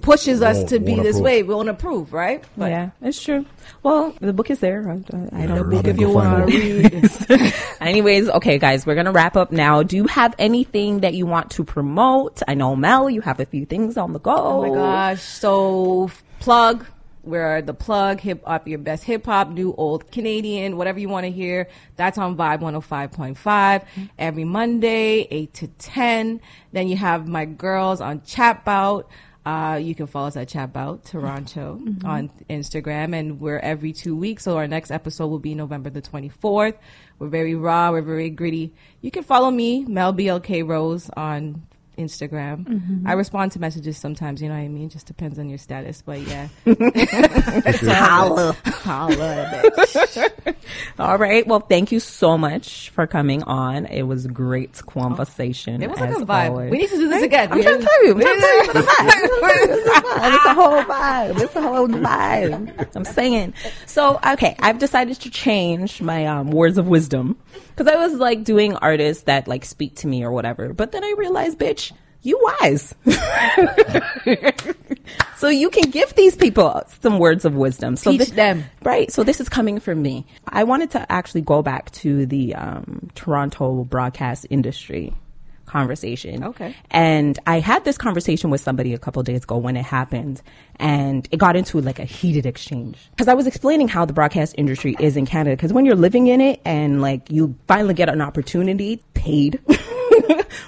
pushes us to be this approve. way, we won't approve, right? But yeah, it's true. Well, the book is there. I, I Yeah, don't Robin, if you want to read. *laughs* Anyways, okay, guys, we're gonna wrap up now. Do you have anything that you want to promote? I know Mel, you have a few things on the go. Oh my gosh. So plug. We're the plug, hip hop, your best hip hop, new, old, Canadian, whatever you want to hear. That's on Vibe 105.5 every Monday, 8 to 10. Then you have my girls on Chatbout. Uh, you can follow us at Chatbout Toronto *laughs* on Instagram, and we're every two weeks. So our next episode will be November the 24th. We're very raw, we're very gritty. You can follow me, Mel BLK Rose, on Instagram. I respond to messages sometimes, you know what I mean? Just depends on your status, but yeah. *laughs* Holla. Holla, bitch. All right. Well, thank you so much for coming on. It was great conversation. It was like as a vibe. always. We need to do this again. I'm trying to tell you. I'm trying to tell you the *laughs* vibe. It's a whole vibe. It's a whole vibe. I'm saying. So, okay, I've decided to change my um, words of wisdom because I was like doing artists that like speak to me or whatever. But then I realized, bitch, you wise. *laughs* so you can give these people some words of wisdom. So Teach thi- them. Right. So this is coming from me. I wanted to actually go back to the um, Toronto broadcast industry conversation. Okay. And I had this conversation with somebody a couple days ago when it happened, and it got into like a heated exchange because I was explaining how the broadcast industry is in Canada. Because when you're living in it and like you finally get an opportunity, paid. *laughs*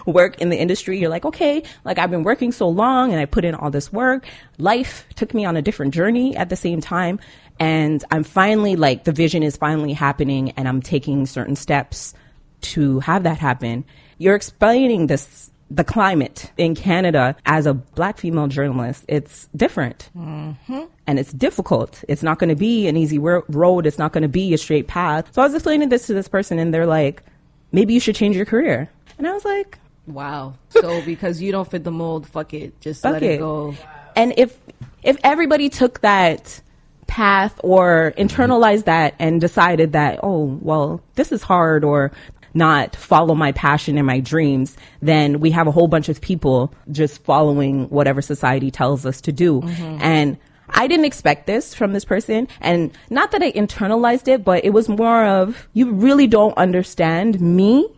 work in the industry you're like okay like i've been working so long and i put in all this work life took me on a different journey at the same time and i'm finally like the vision is finally happening and i'm taking certain steps to have that happen. You're explaining this the climate in Canada as a black female journalist. It's different. Mm-hmm. And it's difficult. It's not going to be an easy ro- road. It's not going to be a straight path. So I was explaining this to this person and they're like, maybe you should change your career. And I was like, Wow. So *laughs* because you don't fit the mold, fuck it. Just fuck let it. it go. And if if everybody took that path or internalized that and decided that, oh, well, this is hard or not follow my passion and my dreams, then we have a whole bunch of people just following whatever society tells us to do. Mm-hmm. And I didn't expect this from this person. And not that I internalized it, but it was more of, you really don't understand me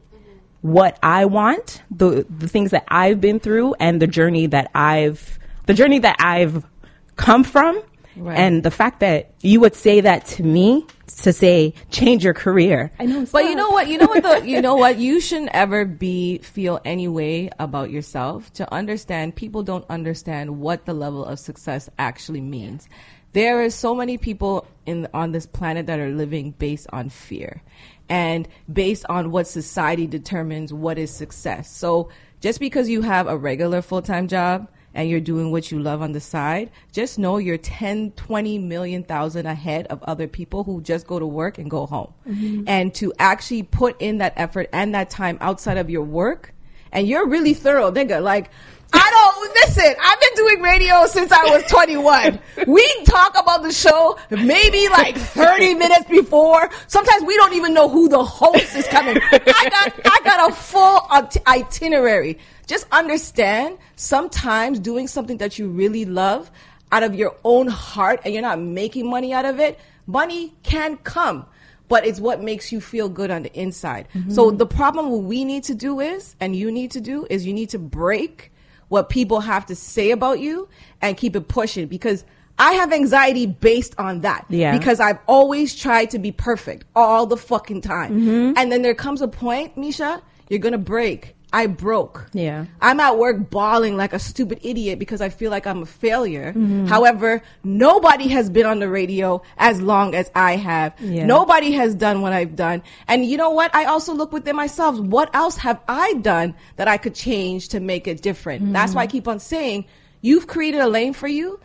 what I want, the the things that I've been through and the journey that I've the journey that I've come from Right. and the fact that you would say that to me to say change your career. I know But you know what? You know what? The, you know what? You *laughs* shouldn't ever be feel any way about yourself. To understand, people don't understand what the level of success actually means. There are so many people in on this planet that are living based on fear, and based on what society determines what is success. So just because you have a regular full time job and you're doing what you love on the side, just know you're 10, 20 million thousand ahead of other people who just go to work and go home. Mm-hmm. And to actually put in that effort and that time outside of your work, and you're really thorough, nigga. Like, I don't listen. I've been doing radio since I was 21. *laughs* We talk about the show maybe like 30 *laughs* minutes before. Sometimes we don't even know who the host is coming. I got I got a full it- itinerary. Just understand sometimes doing something that you really love out of your own heart and you're not making money out of it, money can come but it's what makes you feel good on the inside. Mm-hmm. So the problem what we need to do is, and you need to do is you need to break what people have to say about you and keep it pushing because I have anxiety based on that. Yeah. Because I've always tried to be perfect all the fucking time. Mm-hmm. And then there comes a point, Mesha, you're gonna break. I broke. Yeah. I'm at work bawling like a stupid idiot because I feel like I'm a failure. Mm-hmm. However, nobody has been on the radio as long as I have. Yeah. Nobody has done what I've done. And you know what? I also look within myself. What else have I done that I could change to make it different? That's Mm-hmm. why I keep on saying, you've created a lane for you.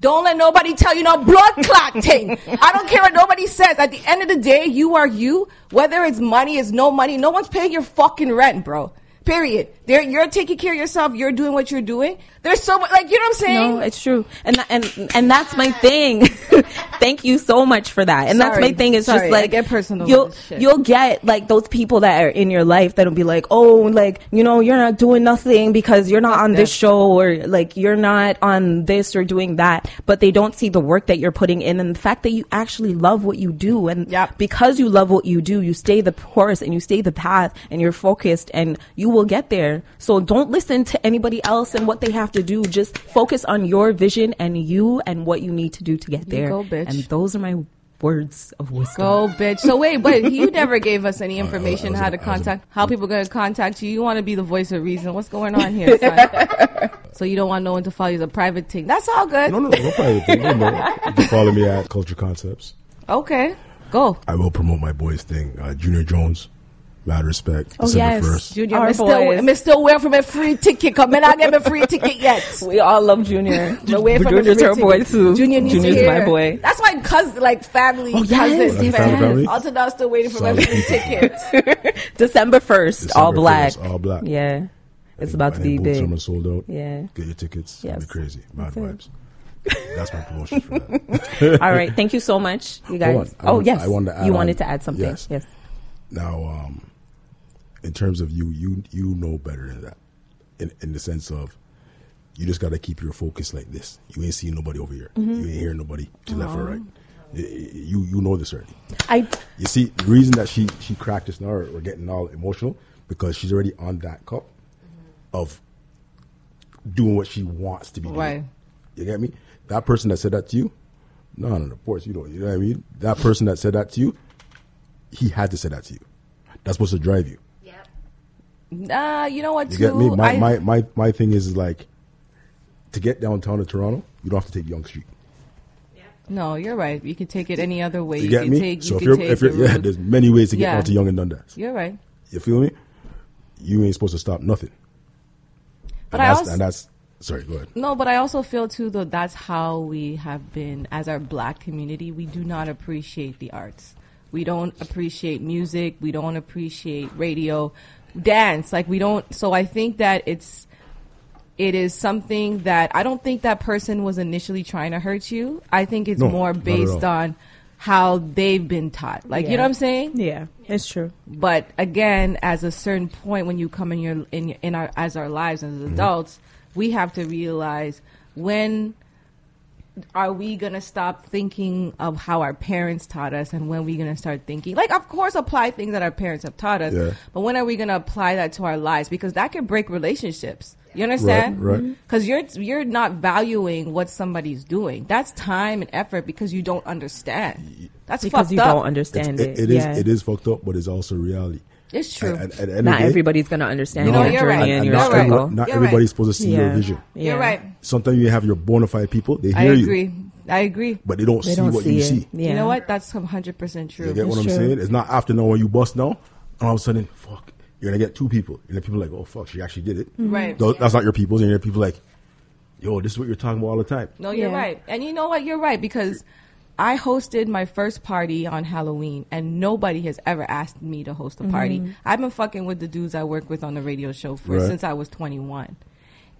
Don't let nobody tell you no blood clot thing. I don't care what nobody says. At the end of the day, you are you. Whether it's money, it's no money. No one's paying your fucking rent, bro. Period. There, you're taking care of yourself. You're doing what you're doing. There's so much, like you know what I'm saying. No, it's true, and and and that's my thing. *laughs* Thank you so much for that. And that's my thing. Is Sorry, just I like get personal You'll you'll get like those people that are in your life that'll be like, oh, like you know, you're not doing nothing because you're not on this show or like you're not on this or doing that, but they don't see the work that you're putting in and the fact that you actually love what you do, and Yep. because you love what you do, you stay the course and you stay the path and you're focused and you will get there. So don't listen to anybody else and what they have to do. Just focus on your vision and you and what you need to do to get there. go, bitch. And those are my words of wisdom. Go, bitch. So wait, but you never gave us any *laughs* information I was how to I a- contact, how people gonna contact you. You want to be the voice of reason. What's going on here? son? *laughs* so you don't want no one to follow you. It's a private thing. That's all good. No, no, no, no private thing. No, no. You can follow me at Culture Concepts. Okay, go. I will promote my boys thing. Uh, Junior Jones, mad respect. Oh, December yes. first. Junior, Our me still, boys. me still waiting for my free ticket. Come, man, I get my free ticket yet. *laughs* We all love Junior. *laughs* Me waiting for my Junior's free boy ticket. too. Junior needs Junior's to my boy. That's my cousin, like family, Oh, yes, cousins. yes, Family, family? All to now still waiting for my free people. ticket. *laughs* December first, December all black. 1st, all black. Yeah, it's about to be big. Summer sold out. Yeah. Get your tickets. It's gonna be crazy. Mad That's it. vibes. That's my promotion for that. all right, thank you so much, you guys. Hold on. I Oh yes, I wanted to add you wanted to add something. Yes. yes. Now, um, in terms of you, you you know better than that. In in the sense of you just gotta keep your focus like this. You ain't seeing nobody over here. Mm-hmm. You ain't hearing nobody to left or right. You you know this already. I You see, the reason that she she cracked us now or, or getting all emotional because she's already on that cup of doing what she wants to be doing. Right. You get me? That person that said that to you, no, no, no, of course you don't. You know what I mean? That person that said that to you, he had to say that to you. That's supposed to drive you. Nah, you know what? You too? get me? My, I- my my my thing is like to get downtown to Toronto, you don't have to take Yonge Street. No, you're right. You can take it any other way. You, You, get can me? take. so you if you're if you're yeah, there's many ways to get Yeah. down to Yonge and Dundas. You're right. You feel me? You ain't supposed to stop nothing. But and I that's, also- and that's sorry, go ahead. No, but I also feel too that that's how we have been as our black community. We do not appreciate the arts. We don't appreciate music. We don't appreciate radio, dance. Like we don't. So I think that it's it is something that I don't think that person was initially trying to hurt you. I think it's No, more based on how they've been taught. Like you know what I'm saying? Yeah, it's true. but again as a certain point when you come in your in, in our as our lives as Mm-hmm. adults we have to realize when are we gonna stop thinking of how our parents taught us and when we gonna start thinking like of course apply things that our parents have taught us Yeah. but when are we gonna apply that to our lives because that can break relationships you understand Right, right. Mm-hmm. because you're you're not valuing what somebody's doing that's time and effort because you don't understand that's Because fucked you up. don't understand It, it. it is yeah. it is fucked up, but it's also reality. It's true at the end of Not day- everybody's gonna understand No, your you're journey right. and and your not, You're right. struggle. not You're everybody's right. supposed to see Yeah. your vision. Yeah. you're right Sometimes you have your bona fide people, they I hear you, agree. I agree. but they don't They see don't what see you it. see. Yeah. You know what? That's hundred percent true. You get what I'm true. saying? It's not after now when you bust now, and all of a sudden, fuck, you're gonna get two people, and then people are like, oh fuck, she actually did it. Mm-hmm. Right. Tho- That's not your people's, and your people like, yo, this is what you're talking about all the time. No, you're Yeah. right. And you know what? You're right because I hosted my first party on Halloween and nobody has ever asked me to host a party. Mm-hmm. I've been fucking with the dudes I work with on the radio show for Right. since I was 21.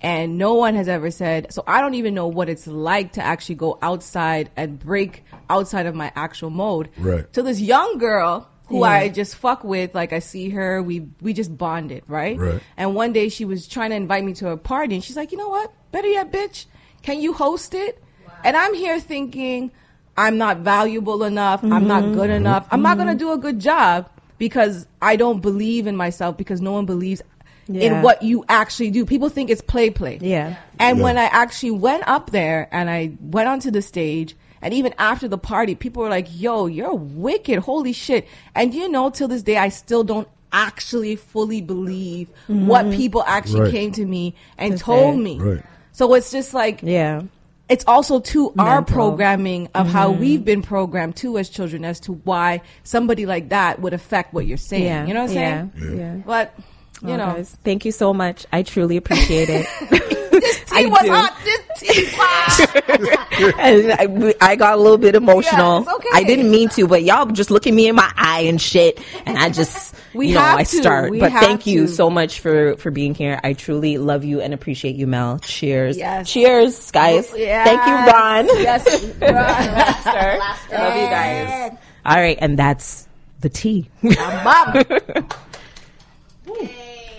And no one has ever said, so I don't even know what it's like to actually go outside and break outside of my actual mode. Right. To this young girl who Yeah. I just fuck with, like I see her, we we just bonded, right? Right. And one day she was trying to invite me to a party, and she's like, "You know what? Better yet, bitch, can you host it?" And I'm here thinking, I'm not valuable enough. I'm not mm-hmm. good enough. I'm not gonna mm-hmm. do a good job because I don't believe in myself because no one believes Yeah. in what you actually do. People think it's play play. Yeah. And Yeah. when I actually went up there and I went onto the stage, and even after the party, people were like, yo, you're wicked. Holy shit. And you know, till this day, I still don't actually fully believe what mm-hmm. people actually Right. came to me and To told say. me. Right. So it's just like, Yeah. It's also to our programming of how mm-hmm. we've been programmed too as children as to why somebody like that would affect what you're saying. Yeah. You know what I'm yeah. saying? Yeah. But, you Oh, know, guys, thank you so much. I truly appreciate it. *laughs* tea I was do. hot. This tea was *laughs* and I, I got a little bit emotional. Yeah, okay. I didn't mean to, but y'all just look at me in my eye and shit, and I just, *laughs* We you know, have I to. start. We but have thank you so much for for being here. I truly love you and appreciate you, Mel. Cheers. Yes. Cheers, guys. Yes. Thank you, Ron. Yes, *laughs* Ron. Love you guys. All right, and that's the tea. Mom.